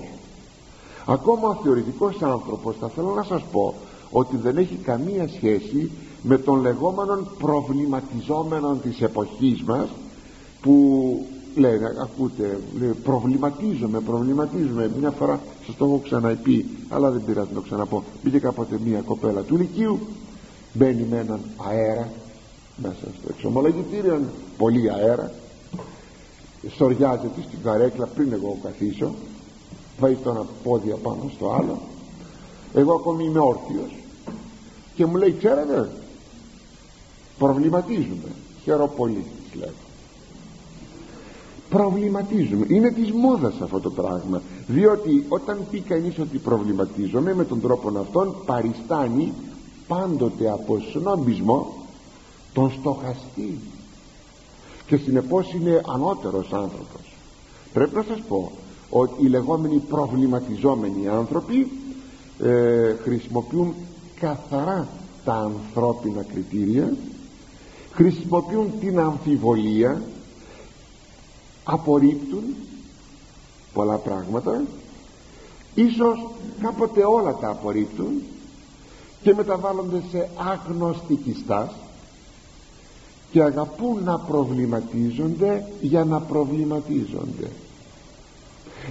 A: Ακόμα ο θεωρητικός άνθρωπος θα θέλω να σας πω ότι δεν έχει καμία σχέση με τον λεγόμενο προβληματιζόμενο της εποχής μας που λέει ακούτε λέει, προβληματίζομαι προβληματίζομαι. Μια φορά σας το έχω ξαναπεί αλλά δεν πειράζει να το ξαναπώ. Μπήκε κάποτε μια κοπέλα του Λυκείου μπαίνει με έναν αέρα μέσα στο εξομολογητήριο πολύ αέρα σοριάζεται στην καρέκλα πριν εγώ καθίσω βάζει το ένα πόδι πάνω στο άλλο. Εγώ ακόμη είμαι όρθιος και μου λέει ξέρετε προβληματίζουμε χαίρομαι πολύ λέω προβληματίζουμε. Είναι της μόδας αυτό το πράγμα. Διότι όταν πει κανείς ότι προβληματίζομαι με τον τρόπο αυτόν παριστάνει πάντοτε από σνόμπισμό τον στοχαστή. Και συνεπώς είναι ανώτερος άνθρωπος. Πρέπει να σας πω ότι οι λεγόμενοι προβληματιζόμενοι άνθρωποι ε, χρησιμοποιούν καθαρά τα ανθρώπινα κριτήρια χρησιμοποιούν την αμφιβολία απορρίπτουν πολλά πράγματα. Ίσως κάποτε όλα τα απορρίπτουν και μεταβάλλονται σε αγνωστικιστάς και αγαπούν να προβληματίζονται για να προβληματίζονται.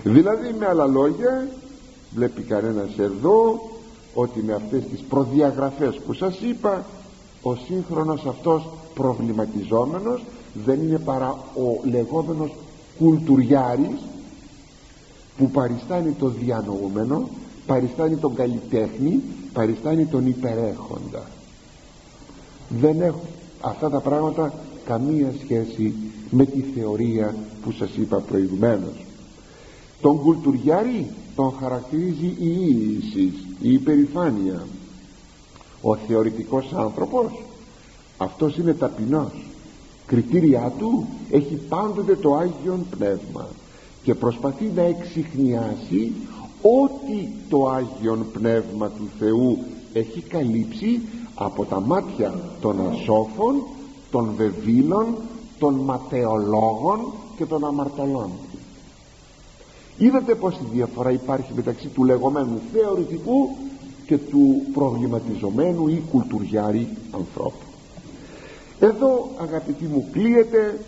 A: Δηλαδή με άλλα λόγια βλέπει κανένας εδώ ότι με αυτές τις προδιαγραφές που σας είπα ο σύγχρονος αυτός προβληματιζόμενος δεν είναι παρά ο λεγόμενος κουλτουριάρης που παριστάνει το διανοούμενο παριστάνει τον καλλιτέχνη παριστάνει τον υπερέχοντα. Δεν έχουν αυτά τα πράγματα καμία σχέση με τη θεωρία που σας είπα προηγουμένως. Τον κουλτουριάρη τον χαρακτηρίζει η ίησης, η υπερηφάνεια. Ο θεωρητικός άνθρωπος αυτός είναι ταπεινός κριτήριά του έχει πάντοτε το Άγιον Πνεύμα και προσπαθεί να εξηχνιάσει ό,τι το Άγιον Πνεύμα του Θεού έχει καλύψει από τα μάτια των ασόφων των βεβήλων των ματαιολόγων και των αμαρτωλών. Είδατε πως η διαφορά υπάρχει μεταξύ του λεγόμενου θεωρητικού και του προβληματιζομένου ή κουλτουριάρη ανθρώπου εδώ αγαπητοί μου κλείεται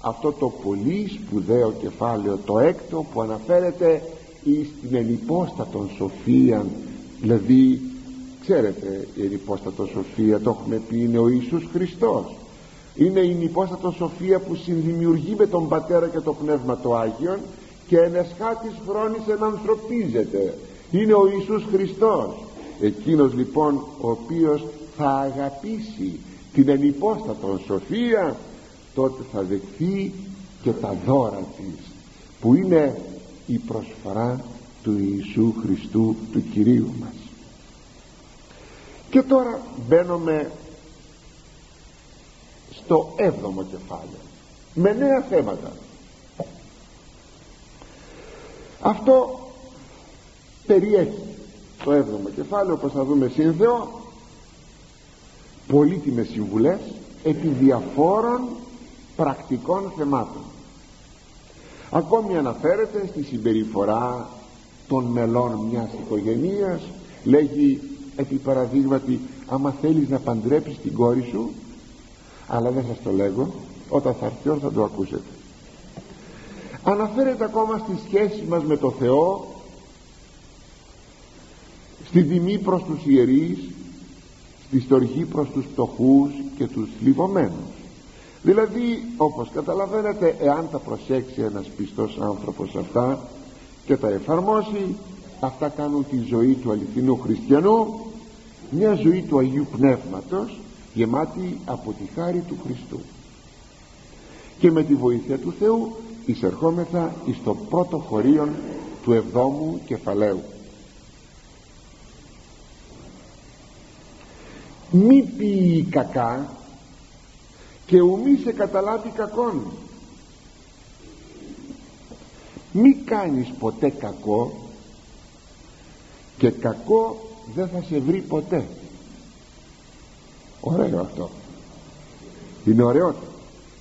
A: αυτό το πολύ σπουδαίο κεφάλαιο το έκτο που αναφέρεται στην ενυπόστατον σοφία δηλαδή ξέρετε η ενυπόστατο σοφία το έχουμε πει είναι ο Ιησούς Χριστός. Είναι η ενυπόστατο σοφία που συνδημιουργεί με τον Πατέρα και το Πνεύμα το Άγιον και εν εσχάτης χρόνης ενανθρωπίζεται. Είναι ο Ιησούς Χριστός. Εκείνος λοιπόν ο οποίος θα αγαπήσει την ενυπόστατον σοφία τότε θα δεχθεί και τα δώρα της που είναι η προσφορά του Ιησού Χριστού του Κυρίου μας. Και τώρα μπαίνουμε στο έβδομο κεφάλαιο με νέα θέματα. Αυτό περιέχει το έβδομο κεφάλαιο όπως θα δούμε σύνθεο πολύτιμες συμβουλές επί διαφόρων πρακτικών θεμάτων. Ακόμη αναφέρεται στη συμπεριφορά των μελών μιας οικογενείας λέγει επί παραδείγματι άμα θέλεις να παντρέψεις την κόρη σου αλλά δεν σας το λέγω όταν θα έρθει θα το ακούσετε. Αναφέρεται ακόμα στη σχέση μας με το Θεό στη τιμή προς τους ιερείς στη στοργή προς τους φτωχούς και τους λιβωμένους δηλαδή όπως καταλαβαίνετε εάν τα προσέξει ένας πιστός άνθρωπος αυτά και τα εφαρμόσει αυτά κάνουν τη ζωή του αληθινού χριστιανού μια ζωή του Αγίου Πνεύματος γεμάτη από τη χάρη του Χριστού. Και με τη βοήθεια του Θεού εισερχόμεθα εις το πρώτο χωρίον του εβδόμου κεφαλαίου μη πει κακά και ουμή σε καταλάβει κακόν. Μη κάνεις ποτέ κακό και κακό δεν θα σε βρει ποτέ. Ωραίο αυτό. Είναι ωραιότατο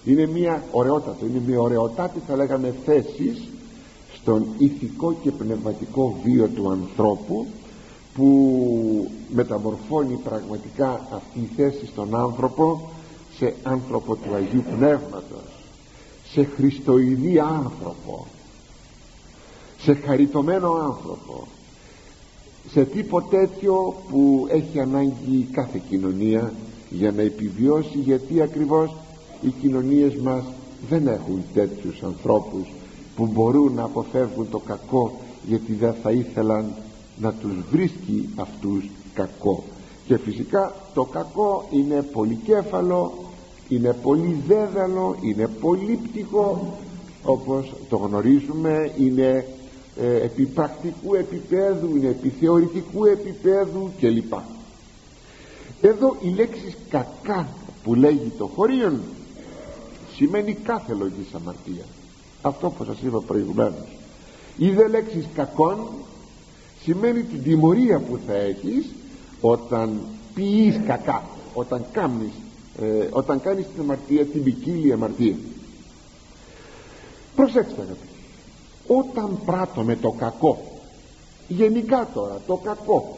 A: είναι μια ωραιότατο είναι μια ωραιοτάτη θα λέγαμε θέση στον ηθικό και πνευματικό βίο του ανθρώπου που μεταμορφώνει πραγματικά αυτή η θέση στον άνθρωπο σε άνθρωπο του Αγίου Πνεύματος σε χριστοειδή άνθρωπο σε χαριτωμένο άνθρωπο σε τίποτε τέτοιο που έχει ανάγκη κάθε κοινωνία για να επιβιώσει γιατί ακριβώς οι κοινωνίες μας δεν έχουν τέτοιους ανθρώπους που μπορούν να αποφεύγουν το κακό γιατί δεν θα ήθελαν να τους βρίσκει αυτούς κακό. Και φυσικά το κακό είναι πολυκέφαλο είναι πολύ δέδαλο είναι πολύπτυχο όπως το γνωρίζουμε είναι ε, επί πρακτικού επίπεδου είναι επί θεωρητικού επίπεδου κλπ. Εδώ η λέξη κακά που λέγει το χωρίον σημαίνει κάθε λογής αμαρτία. Αυτό που σας είπα προηγουμένως. Η δε λέξη κακόν σημαίνει την τιμωρία που θα έχεις όταν ποιείς κακά όταν κάνεις ε, όταν κάνεις την αμαρτία την ποικίλη αμαρτία. Προσέξτε αγαπητοί όταν πράττω με το κακό γενικά τώρα το κακό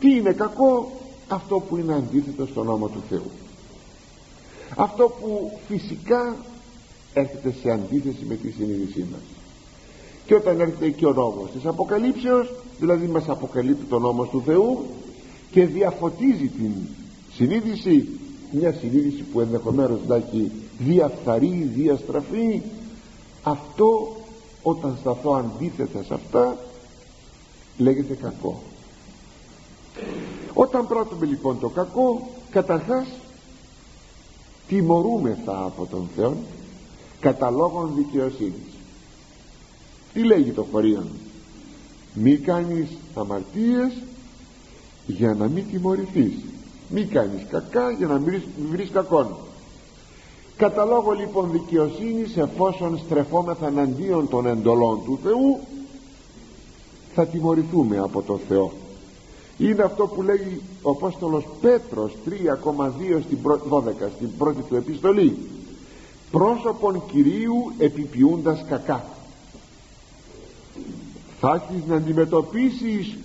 A: τι είναι κακό; Αυτό που είναι αντίθετο στον νόμο του Θεού. Αυτό που φυσικά έρχεται σε αντίθεση με τη συνείδησή μας και όταν έρχεται και ο νόμος της Αποκαλύψεως δηλαδή μας αποκαλύπτει τον νόμος του Θεού και διαφωτίζει την συνείδηση μια συνείδηση που ενδεχομένως να έχει διαφθαρεί, διαστραφεί αυτό όταν σταθώ αντίθετα σε αυτά λέγεται κακό. Όταν πράττουμε λοιπόν το κακό καταρχάς τιμωρούμεθα από τον Θεό κατά λόγων δικαιοσύνης τι λέγει το χωρίον; Μη κάνεις αμαρτίες για να μην τιμωρηθείς. Μη κάνεις κακά για να μην βρεις κακόν. Κατά λόγο λοιπόν δικαιοσύνης εφόσον στρεφόμεθα εναντίον των εντολών του Θεού θα τιμωρηθούμε από τον Θεό. Είναι αυτό που λέγει ο Απόστολος Πέτρος 3,2 στην 12 στην πρώτη του επιστολή. Πρόσωπον Κυρίου επιποιούντας κακά θα έχεις να αντιμετωπίσεις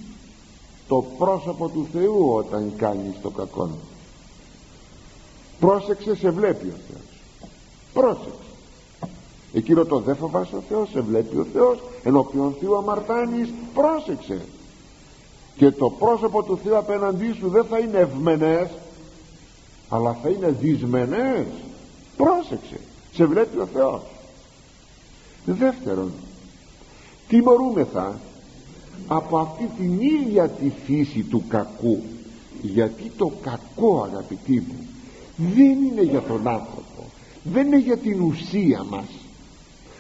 A: το πρόσωπο του Θεού όταν κάνεις το κακό πρόσεξε σε βλέπει ο Θεός. Πρόσεξε. Εκείνο το δεν φοβάσαι ο Θεός σε βλέπει ο Θεός. Ενώπιον Θεού αμαρτάνεις. Πρόσεξε. Και το πρόσωπο του Θεού απέναντί σου δεν θα είναι ευμενές αλλά θα είναι δυσμενές. Πρόσεξε. Σε βλέπει ο Θεός. Δεύτερον τιμωρούμεθα από αυτή την ίδια τη φύση του κακού. Γιατί το κακό αγαπητοί μου δεν είναι για τον άνθρωπο. Δεν είναι για την ουσία μας.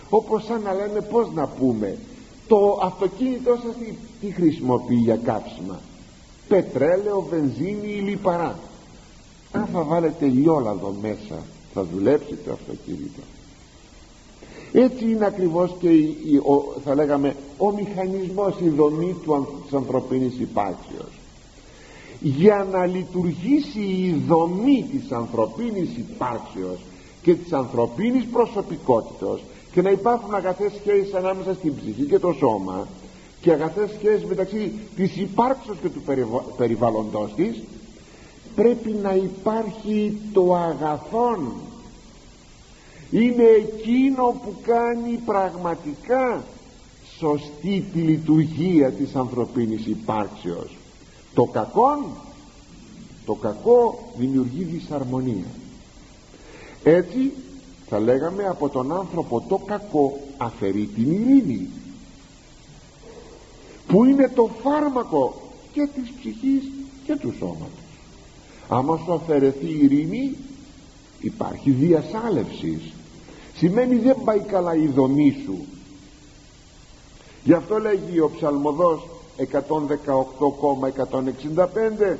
A: Όπως σαν να λέμε πως να πούμε το αυτοκίνητό σας τι, τι χρησιμοποιεί για κάψιμα πετρέλαιο, βενζίνη ή λιπαρά. Αν θα βάλετε λιόλαδο μέσα θα δουλέψει το αυτοκίνητο έτσι είναι ακριβώς και η, ο, θα λέγαμε ο μηχανισμός η δομή του, της ανθρωπίνης υπάρξεως για να λειτουργήσει η δομή της ανθρωπίνης υπάρξεως και της ανθρωπίνης προσωπικότητας και να υπάρχουν αγαθές σχέσεις ανάμεσα στην ψυχή και το σώμα και αγαθές σχέσεις μεταξύ της υπάρξεως και του περιβάλλοντος της πρέπει να υπάρχει το αγαθόν είναι εκείνο που κάνει πραγματικά σωστή τη λειτουργία της ανθρωπίνης υπάρξεως. Το κακό το κακό δημιουργεί δυσαρμονία. Έτσι θα λέγαμε από τον άνθρωπο το κακό αφαιρεί την ειρήνη που είναι το φάρμακο και της ψυχής και του σώματος. Άμα σου αφαιρεθεί η ειρήνη υπάρχει διασάλευσης. Σημαίνει δεν πάει καλά η δομή σου. Γι' αυτό λέγει ο ψαλμοδός 118,165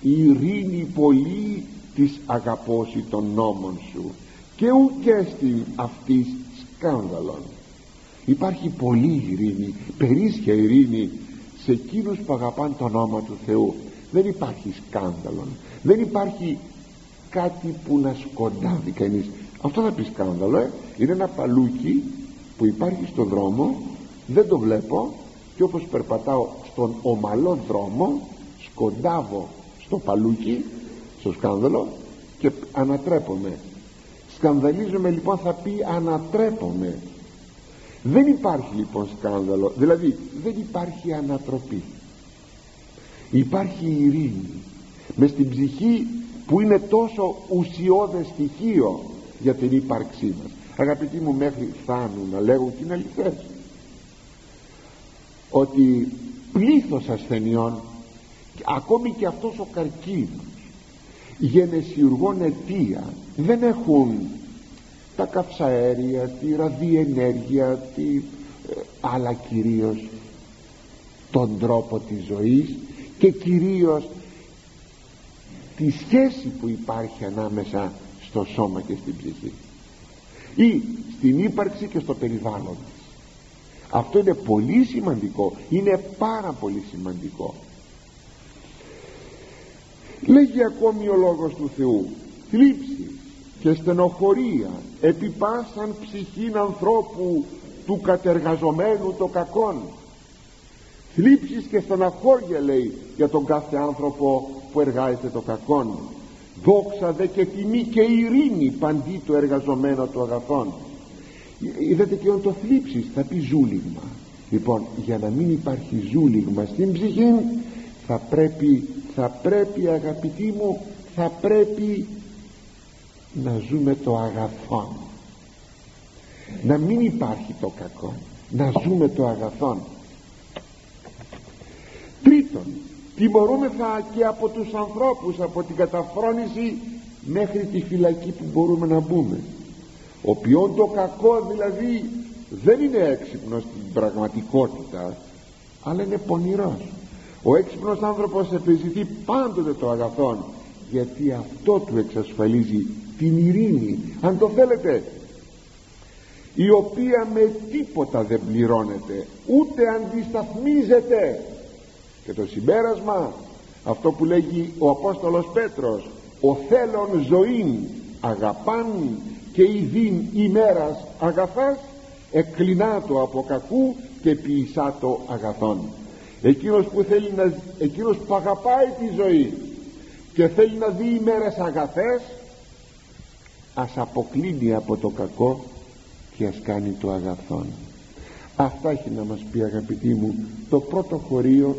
A: η ειρήνη πολύ της αγαπώσει των νόμων σου και ουκ στην αυτής σκάνδαλον υπάρχει πολύ ειρήνη περίσσια ειρήνη σε εκείνους που αγαπάνε το όνομα του Θεού. Δεν υπάρχει σκάνδαλον δεν υπάρχει κάτι που να σκοντάβει κανείς. Αυτό θα πει σκάνδαλο ε; είναι ένα παλούκι που υπάρχει στον δρόμο δεν το βλέπω και όπως περπατάω στον ομαλό δρόμο σκοντάβω στο παλούκι στο σκάνδαλο και ανατρέπομαι. Σκανδαλίζομαι λοιπόν θα πει ανατρέπομαι. Δεν υπάρχει λοιπόν σκάνδαλο. Δηλαδή δεν υπάρχει ανατροπή. Υπάρχει ειρήνη. Μες στην ψυχή που είναι τόσο ουσιώδες στοιχείο για την ύπαρξή μας. Αγαπητοί μου μέχρι φτάνουν να λέγουν την αληθές. Ότι πλήθος ασθενειών ακόμη και αυτός ο καρκίνος γενεσιουργών αιτία δεν έχουν τα καυσαέρια τη ραδιενέργεια τη, ε, αλλά κυρίως τον τρόπο της ζωής και κυρίως τη σχέση που υπάρχει ανάμεσα στο σώμα και στην ψυχή. Ή στην ύπαρξη και στο περιβάλλον αυτό είναι πολύ σημαντικό. Είναι πάρα πολύ σημαντικό. Λέγει ακόμη ο λόγος του Θεού θλίψη και στενοχωρία επιπάσαν ψυχήν ανθρώπου του κατεργαζομένου το κακόν θλίψεις και στεναχώρια λέει για τον κάθε άνθρωπο που εργάζεται το κακόν. Δόξα δε και τιμή και ειρήνη παντί το εργαζομένο του αγαθών είδατε και το θλίψεις θα πει ζούλιγμα. Λοιπόν για να μην υπάρχει ζούλιγμα στην ψυχή θα πρέπει θα πρέπει αγαπητοί μου θα πρέπει να ζούμε το αγαθόν. Να μην υπάρχει το κακό να ζούμε το αγαθόν τρίτον τιμωρούμεθα και από τους ανθρώπους από την καταφρόνηση μέχρι τη φυλακή που μπορούμε να μπούμε. Ο ποιόν το κακό δηλαδή δεν είναι έξυπνος στην πραγματικότητα αλλά είναι πονηρός. Ο έξυπνος άνθρωπος επιζητεί πάντοτε το αγαθόν γιατί αυτό του εξασφαλίζει την ειρήνη. Αν το θέλετε η οποία με τίποτα δεν πληρώνεται ούτε αντισταθμίζεται και το συμπέρασμα αυτό που λέγει ο Απόστολος Πέτρος ο θέλων ζωήν αγαπάν και ειδήν ημέρας αγαθάς εκκλινάτο από κακού και ποιησάτο αγαθών εκείνος που θέλει να εκείνος που αγαπάει τη ζωή και θέλει να δει ημέρες αγαθές ας αποκλίνει από το κακό και ας κάνει το αγαθόν. Αυτά έχει να μας πει αγαπητοί μου το πρώτο χωρίο